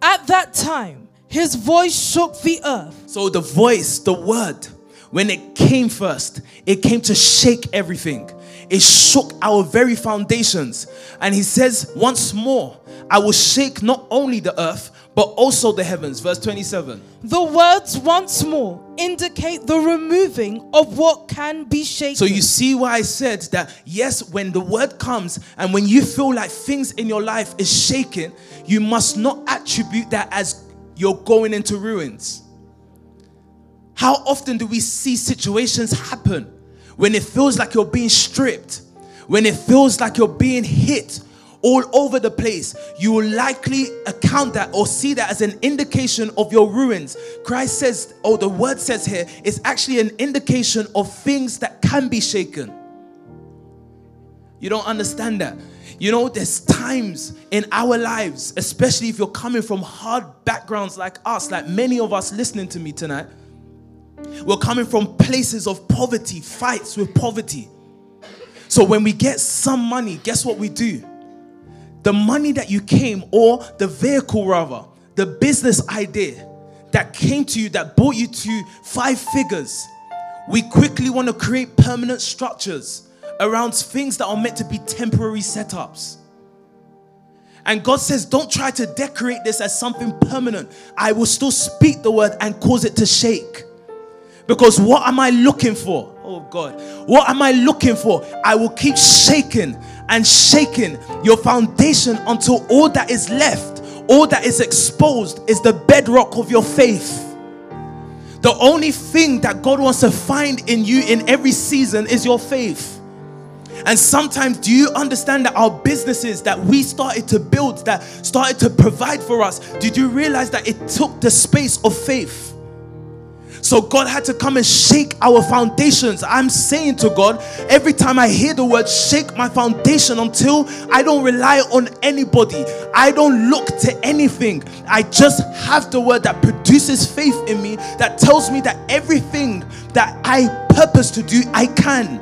At that time, his voice shook the earth. So the voice, the word, when it came first, it came to shake everything. It shook our very foundations. And he says, Once more, I will shake not only the earth, but also the heavens. Verse 27. The words once more indicate the removing of what can be shaken. So you see why I said that yes, when the word comes and when you feel like things in your life is shaking, you must not attribute that as you're going into ruins. How often do we see situations happen when it feels like you're being stripped, when it feels like you're being hit all over the place? You will likely account that or see that as an indication of your ruins. Christ says, or the word says here, it's actually an indication of things that can be shaken. You don't understand that. You know, there's times in our lives, especially if you're coming from hard backgrounds like us, like many of us listening to me tonight we're coming from places of poverty, fights with poverty. So when we get some money, guess what we do? The money that you came, or the vehicle rather, the business idea that came to you, that brought you to five figures, we quickly want to create permanent structures around things that are meant to be temporary setups. And God says, Don't try to decorate this as something permanent. I will still speak the word and cause it to shake. Because what am I looking for? Oh God, what am I looking for? I will keep shaking and shaking your foundation until all that is left, all that is exposed, is the bedrock of your faith. The only thing that God wants to find in you in every season is your faith. And sometimes, do you understand that our businesses that we started to build, that started to provide for us, did you realize that it took the space of faith? So God had to come and shake our foundations. I'm saying to God, every time I hear the word shake my foundation until I don't rely on anybody, I don't look to anything. I just have the word that produces faith in me, that tells me that everything that I purpose to do, I can.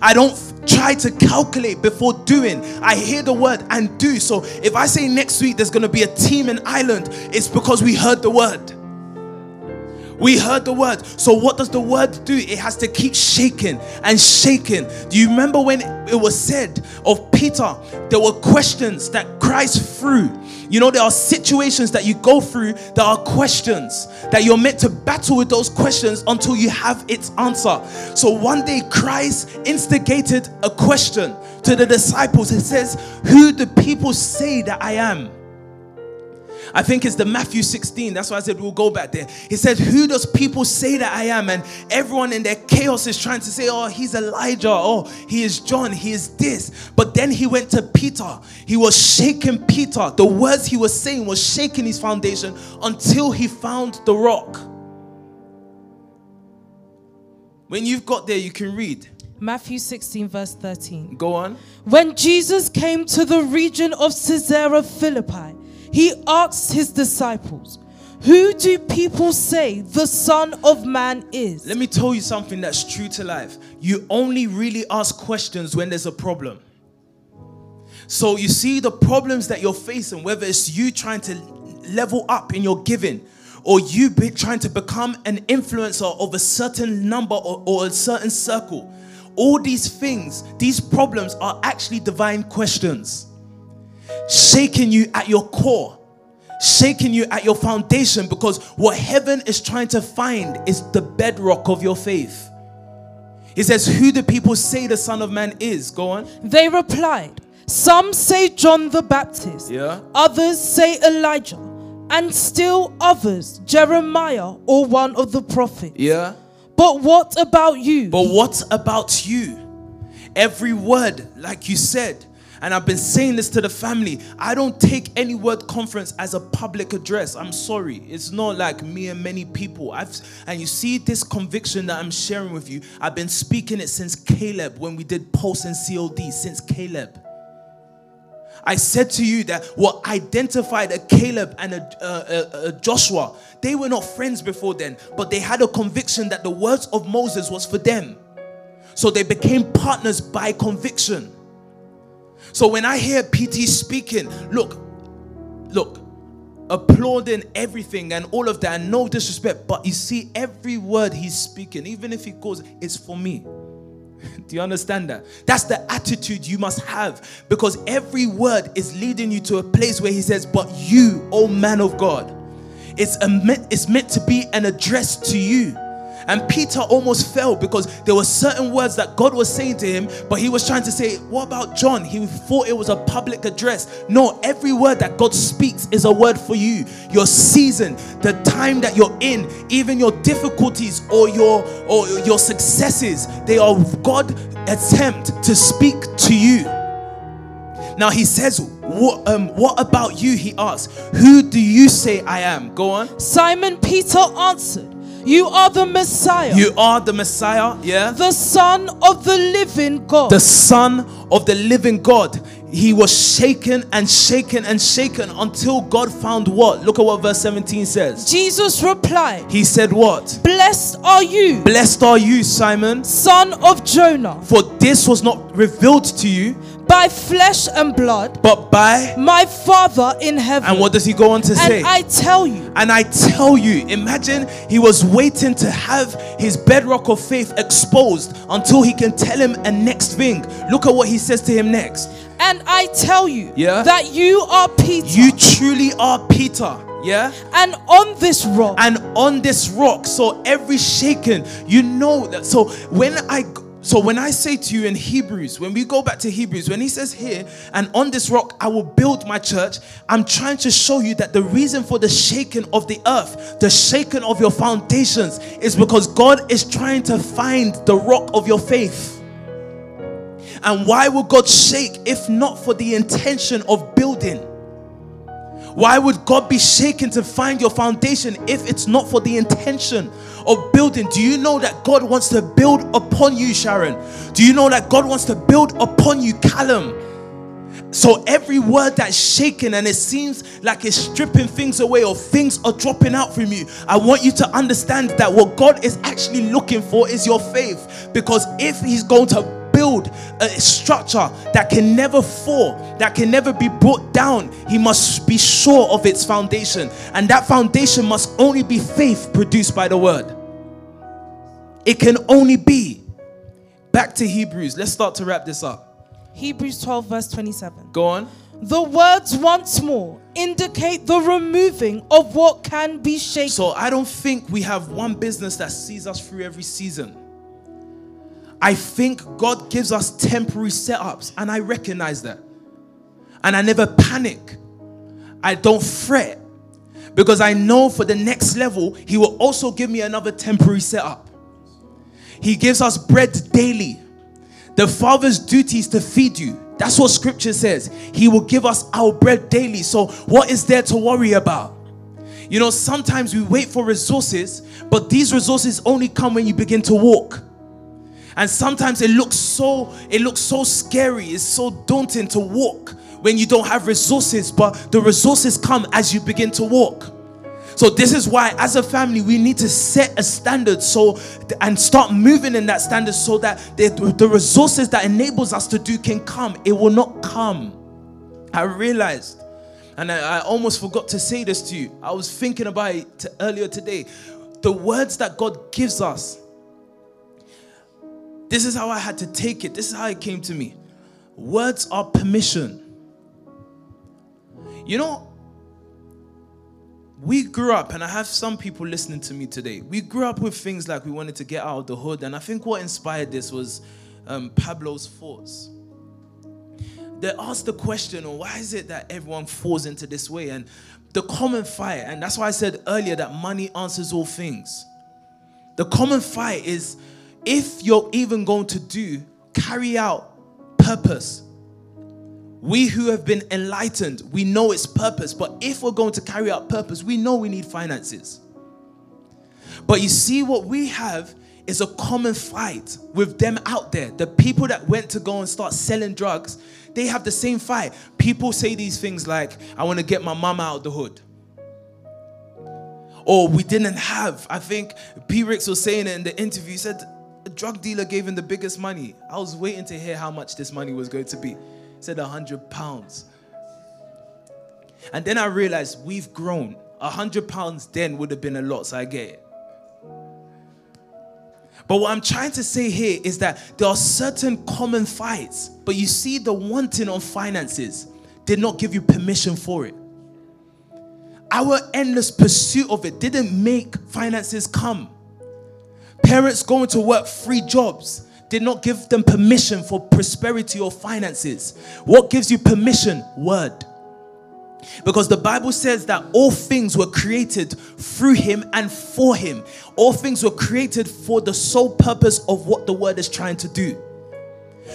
I don't try to calculate before doing. I hear the word and do. So if I say next week there's going to be a team in Ireland, it's because we heard the word. We heard the word. So, what does the word do? It has to keep shaking and shaking. Do you remember when it was said of Peter? There were questions that Christ threw. You know, there are situations that you go through that are questions that you're meant to battle with those questions until you have its answer. So, one day, Christ instigated a question to the disciples. It says, Who do people say that I am? I think it's the Matthew 16. That's why I said we'll go back there. He said, Who does people say that I am? And everyone in their chaos is trying to say, Oh, he's Elijah. Oh, he is John. He is this. But then he went to Peter. He was shaking Peter. The words he was saying was shaking his foundation until he found the rock. When you've got there, you can read. Matthew 16, verse 13. Go on. When Jesus came to the region of Caesarea Philippi, he asked his disciples, Who do people say the Son of Man is? Let me tell you something that's true to life. You only really ask questions when there's a problem. So you see the problems that you're facing, whether it's you trying to level up in your giving, or you be trying to become an influencer of a certain number or, or a certain circle. All these things, these problems are actually divine questions shaking you at your core, shaking you at your foundation because what heaven is trying to find is the bedrock of your faith. He says, Who do people say the Son of Man is? Go on. They replied, Some say John the Baptist, Yeah. others say Elijah, and still others Jeremiah or one of the prophets. Yeah. But what about you? But what about you? Every word, like you said, and I've been saying this to the family. I don't take any word conference as a public address. I'm sorry. It's not like me and many people. I've and you see this conviction that I'm sharing with you. I've been speaking it since Caleb when we did Pulse and COD, since Caleb. I said to you that what identified a Caleb and a, a, a, Joshua, they were not friends before then, but they had a conviction that the words of Moses was for them. So they became partners by conviction. So when I hear PT speaking, look, look, applauding everything and all of that, no disrespect, but you see every word he's speaking, even if he goes, it's for me. Do you understand that? That's the attitude you must have because every word is leading you to a place where he says, But you, O man of God, it's, a, it's meant to be an address to you. And Peter almost fell because there were certain words that God was saying to him, but he was trying to say, What about John? He thought it was a public address. No, every word that God speaks is a word for you. Your season, the time that you're in, even your difficulties or your or your successes, they are God attempt to speak to you. Now he says, what, um, what about you? He asks, Who do you say I am? Go on. Simon Peter answered, You are the Messiah. You are the Messiah, yeah? The Son of the living God. The Son of the living God. He was shaken and shaken and shaken until God found what? Look at what verse 17 says. Jesus replied, He said, What? Blessed are you, Blessed are you, Simon, son of Jonah, for this was not revealed to you, by flesh and blood, but by. my Father in heaven. And what does he go on to say? and I tell you, And I tell you, imagine he was waiting to have his bedrock of faith exposed until he can tell him a next thing. Look at what he says to him next. and I tell you Yeah. that you are Peter, You truly are Peter. Yeah? and on this rock And on this rock, so every shaken, you know that. So when I so when I say to you in Hebrews, when we go back to Hebrews, when he says here, and on this rock I will build my church, I'm trying to show you that the reason for the shaking of the earth, the shaking of your foundations, is because God is trying to find the rock of your faith. And why would God shake if not for the intention of building? Why would God be shaken to find your foundation if it's not for the intention of building? Do you know that God wants to build upon you, Sharon? Do you know that God wants to build upon you, Callum? So every word that's shaken and it seems like it's stripping things away or things are dropping out from you, I want you to understand that what God is actually looking for is your faith. Because if He's going to build a structure that can never fall, that can never be brought down, He must be sure of its foundation. And that foundation must only be faith produced by the word. It can only be. Back to Hebrews. Let's start to wrap this up. Hebrews 12, verse 27. Go on. The words once more indicate the removing of what can be shaken. So I don't think we have one business that sees us through every season. I think God gives us temporary setups, and I recognize that. And I never panic. I don't fret because I know for the next level, He will also give me another temporary setup. He gives us bread daily. The Father's duty is to feed you. That's what Scripture says. He will give us our bread daily. So, what is there to worry about? You know, sometimes we wait for resources, but these resources only come when you begin to walk. And sometimes it looks so it looks so scary, it's so daunting to walk when you don't have resources, but the resources come as you begin to walk. So this is why as a family we need to set a standard so and start moving in that standard so that the, the resources that enables us to do can come. It will not come. I realized and I, I almost forgot to say this to you. I was thinking about it t- earlier today. The words that God gives us. This is how I had to take it. This is how it came to me. Words are permission. You know, we grew up, and I have some people listening to me today. We grew up with things like we wanted to get out of the hood, and I think what inspired this was um, Pablo's thoughts. They asked the question, or why is it that everyone falls into this way? And the common fight, and that's why I said earlier that money answers all things. The common fight is if you're even going to do, carry out purpose. We who have been enlightened, we know its purpose. But if we're going to carry out purpose, we know we need finances. But you see, what we have is a common fight with them out there. The people that went to go and start selling drugs, they have the same fight. People say these things like, I want to get my mama out of the hood. Or we didn't have. I think P. Ricks was saying it in the interview. He said, a drug dealer gave him the biggest money. I was waiting to hear how much this money was going to be. Said a hundred pounds. And then I realized we've grown. A hundred pounds then would have been a lot, so I get it. But what I'm trying to say here is that there are certain common fights, but you see, the wanting on finances did not give you permission for it. Our endless pursuit of it didn't make finances come. Parents going to work free jobs did not give them permission for prosperity or finances. What gives you permission? Word. Because the Bible says that all things were created through him and for him. All things were created for the sole purpose of what the word is trying to do.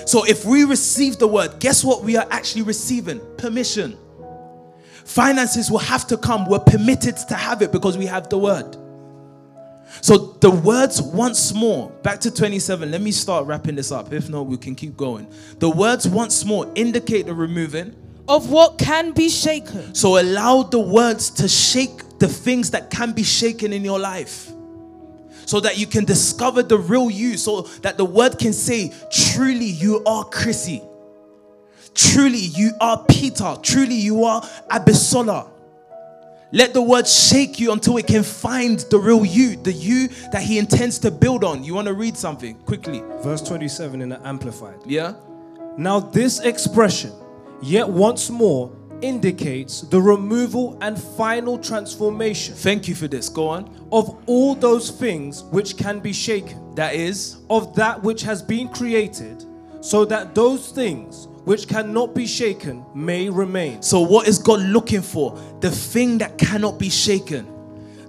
So if we receive the word, guess what we are actually receiving? Permission. Finances will have to come. We're permitted to have it because we have the word. So the words once more, back to 27. Let me start wrapping this up. If not, we can keep going. The words once more indicate the removing. of what can be shaken, So allow the words to shake the things that can be shaken in your life. So that you can discover the real you. So that the word can say, truly you are Chrissy. Truly you are Peter. Truly you are Abisola. Let the word shake you until it can find the real you, the you that he intends to build on. You want to read something quickly? Verse 27 in the Amplified. Yeah? Now, this expression, yet once more, indicates the removal and final transformation Thank you for this. Go on. of all those things which can be shaken, That is of that which has been created, so that those things which cannot be shaken may remain. So, what is God looking for? The thing that cannot be shaken.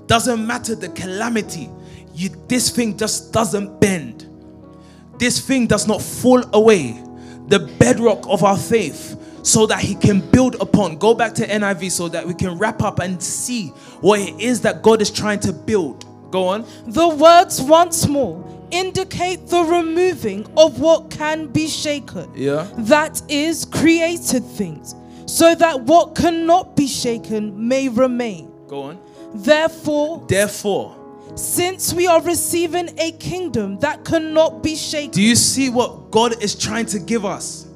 Doesn't matter the calamity. You, this thing just doesn't bend. This thing does not fall away. The bedrock of our faith, so that He can build upon. Go back to NIV so that we can wrap up and see what it is that God is trying to build. Go on. the words once more indicate the removing of what can be shaken. Yeah. That is created things, so that what cannot be shaken may remain. Go on. Therefore, Therefore, since we are receiving a kingdom that cannot be shaken, Do you see what God is trying to give us?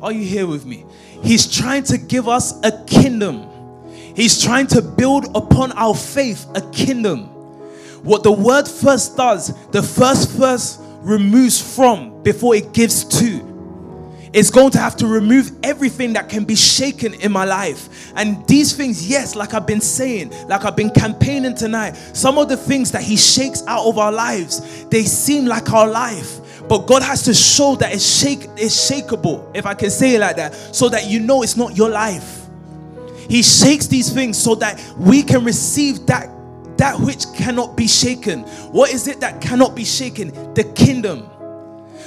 Are you here with me? He's trying to give us a kingdom. He's trying to build upon our faith a kingdom. What the word first does, the first verse removes from before it gives to. It's going to have to remove everything that can be shaken in my life. And these things, yes, like I've been saying, like I've been campaigning tonight, some of the things that He shakes out of our lives, they seem like our life. But God has to show that it's shake it's shakeable, if I can say it like that, so that you know it's not your life. He shakes these things so that we can receive that that which cannot be shaken. What is it that cannot be shaken? The kingdom.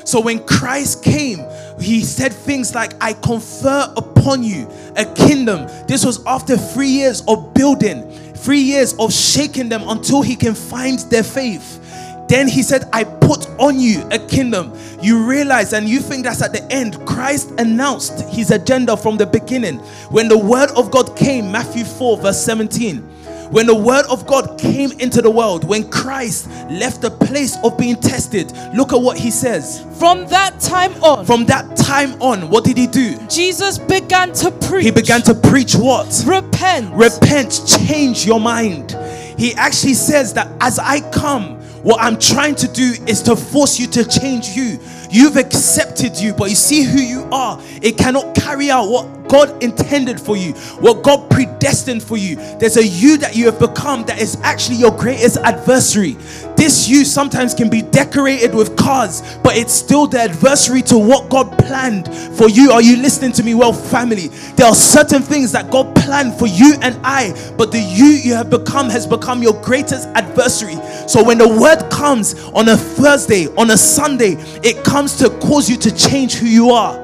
So when Christ came, he said things like, I confer upon you a kingdom. This was after three years of building, three years of shaking them until he can find their faith. Then he said, I put on you a kingdom. You realize and you think that's at the end. Christ announced his agenda from the beginning. When the word of God came, Matthew 4, verse 17. When the word of God came into the world, when Christ left the place of being tested, look at what he says. from that time on, From that time on, what did he do? Jesus began to preach. He began to preach what? repent. Repent, change your mind. He actually says that as I come, what I'm trying to do is to force you to change you. You've accepted you, but you see who you are. It cannot carry out what God intended for you, what God predestined for you. There's a you that you have become that is actually your greatest adversary. This you sometimes can be decorated with cars, but it's still the adversary to what God planned for you. Are you listening to me well, family? There are certain things that God planned for you and I, but the you you have become has become your greatest adversary. So when the word comes on a Thursday, on a Sunday, it comes to cause you to change who you are.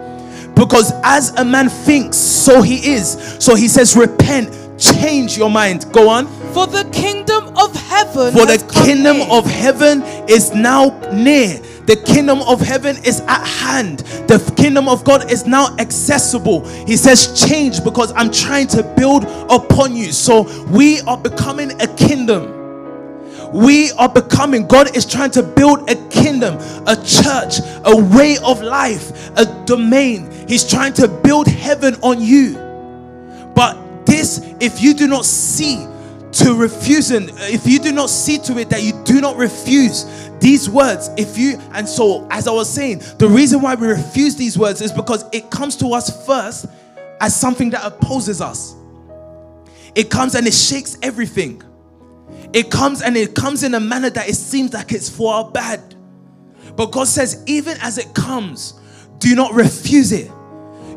Because as a man thinks, so he is. So he says, repent, change your mind. Go on. For the kingdom of heaven. For the kingdom of heaven is now near. The kingdom of heaven is at hand. The kingdom of God is now accessible. He says, Change because I'm trying to build upon you. So we are becoming a kingdom. We are becoming, God is trying to build a kingdom, a church, a way of life, a domain. He's trying to build heaven on you. But this, if you do not see to refusing, if you do not see to it that you do not refuse these words, if you, and so as I was saying, the reason why we refuse these words is because it comes to us first as something that opposes us. It comes and it shakes everything. It comes and it comes in a manner that it seems like it's for our bad. But God says, even as it comes, do not refuse it.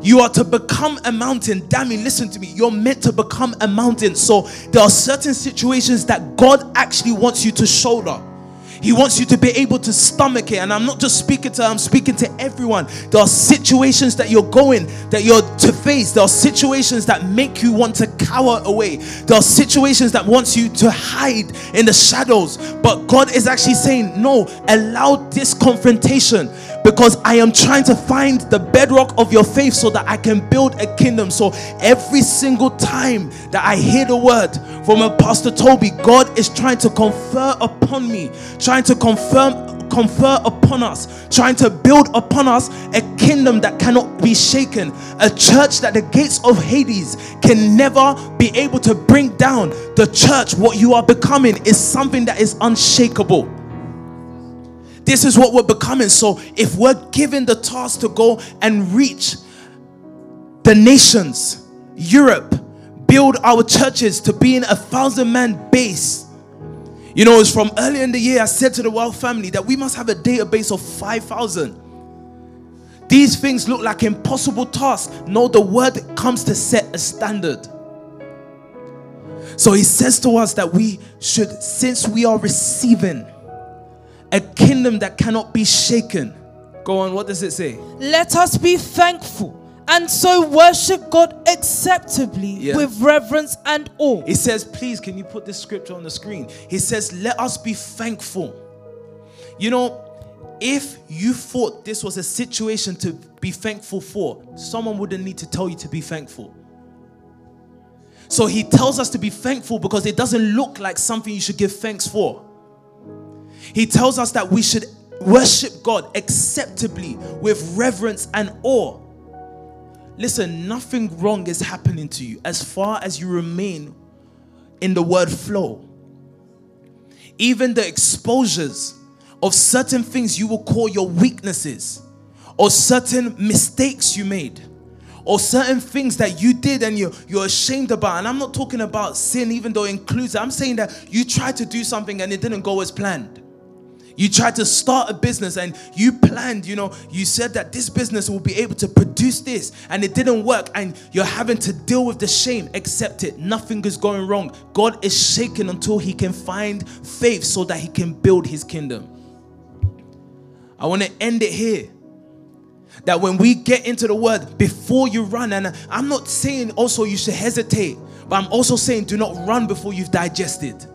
You are to become a mountain. Dammy, listen to me. You're meant to become a mountain. So there are certain situations that God actually wants you to shoulder. He wants you to be able to stomach it. And I'm not just speaking to, I'm speaking to everyone. There are situations that you're going, that you're to face. There are situations that make you want to cower away. There are situations that wants you to hide in the shadows. But God is actually saying, no, allow this confrontation because I am trying to find the bedrock of your faith so that I can build a kingdom. So every single time that I hear the word from a Pastor Toby, God is trying to confer upon me, trying to confirm confer upon us, trying to build upon us a kingdom that cannot be shaken, a church that the gates of Hades can never be able to bring down. The church, what you are becoming, is something that is unshakable. This is what we're becoming. So if we're given the task to go and reach the nations, Europe, build our churches to be in a thousand man base. You know, it's from earlier in the year I said to the World family that we must have a database of 5,000. These things look like impossible tasks. No, the word comes to set a standard. So he says to us that we should, since we are receiving, a kingdom that cannot be shaken. Go on, what does it say? Let us be thankful and so worship God acceptably Yeah. with reverence and awe. It says, please, can you put this scripture on the screen? He says, let us be thankful. You know, if you thought this was a situation to be thankful for, someone wouldn't need to tell you to be thankful. So he tells us to be thankful because it doesn't look like something you should give thanks for. He tells us that we should worship God acceptably with reverence and awe. Listen, nothing wrong is happening to you as far as you remain in the word flow. Even the exposures of certain things you will call your weaknesses, or certain mistakes you made, or certain things that you did and you, you're ashamed about. And I'm not talking about sin, even though it includes it. I'm saying that you tried to do something and it didn't go as planned. You tried to start a business and you planned, you know, you said that this business will be able to produce this and it didn't work and you're having to deal with the shame. Accept it. Nothing is going wrong. God is shaken until he can find faith so that he can build his kingdom. I want to end it here. That when we get into the word, before you run, and I'm not saying also you should hesitate, but I'm also saying do not run before you've digested.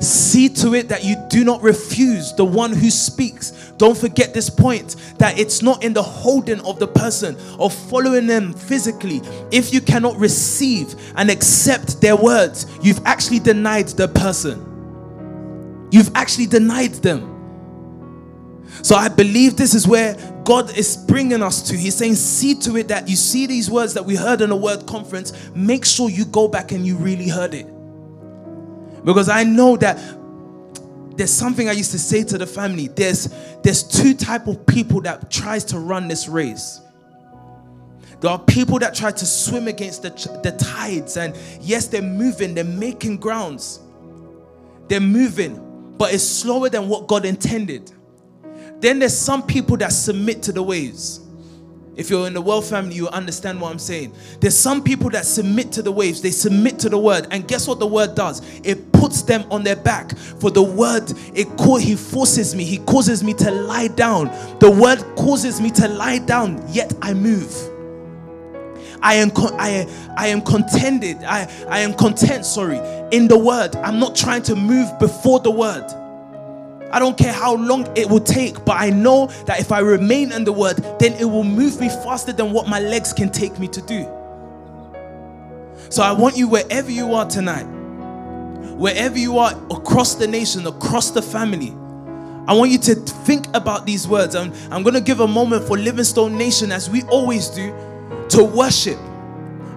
See to it that you do not refuse the one who speaks. Don't forget this point that it's not in the holding of the person or following them physically. If you cannot receive and accept their words, you've actually denied the person. You've actually denied them. So I believe this is where God is bringing us to. He's saying, see to it that you see these words that we heard in a word conference. Make sure you go back and you really heard it. Because I know that there's something I used to say to the family. There's there's two type of people that tries to run this race. There are people that try to swim against the, the tides, and yes, they're moving, they're making grounds, they're moving, but it's slower than what God intended. Then there's some people that submit to the waves. If you're in the world family, you understand what I'm saying. There's some people that submit to the waves, they submit to the word, and guess what the word does? It puts them on their back. For the word, it he forces me, he causes me to lie down. The word causes me to lie down, yet I move. I am con- I, I am contended. I, I am content, sorry, in the word. I'm not trying to move before the word. I don't care how long it will take, but I know that if I remain in the word, then it will move me faster than what my legs can take me to do. So I want you, wherever you are tonight, wherever you are across the nation, across the family, I want you to think about these words. I'm, I'm going to give a moment for Livingstone Nation, as we always do, to worship.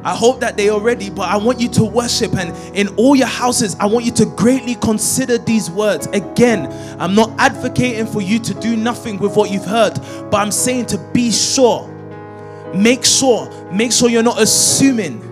I hope that they are ready, but I want you to worship. And in all your houses, I want you to greatly consider these words. Again, I'm not advocating for you to do nothing with what you've heard, but I'm saying to be sure. Make sure, make sure you're not assuming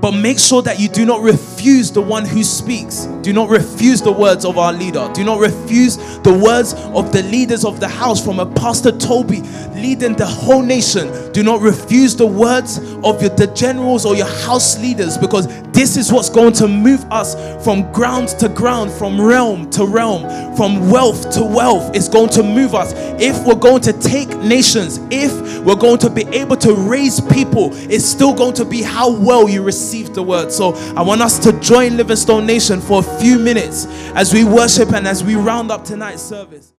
but make sure that you do not refuse the one who speaks. Do not refuse the words of our leader. Do not refuse the words of the leaders of the house, from a Pastor Toby leading the whole nation. Do not refuse the words of your, the generals or your house leaders, because this is what's going to move us from ground to ground, from realm to realm, from wealth to wealth. It's going to move us. If we're going to take nations, if we're going to be able to raise people, it's still going to be how well you receive the word. So I want us to join Livingstone Nation for a few minutes as we worship and as we round up tonight's service.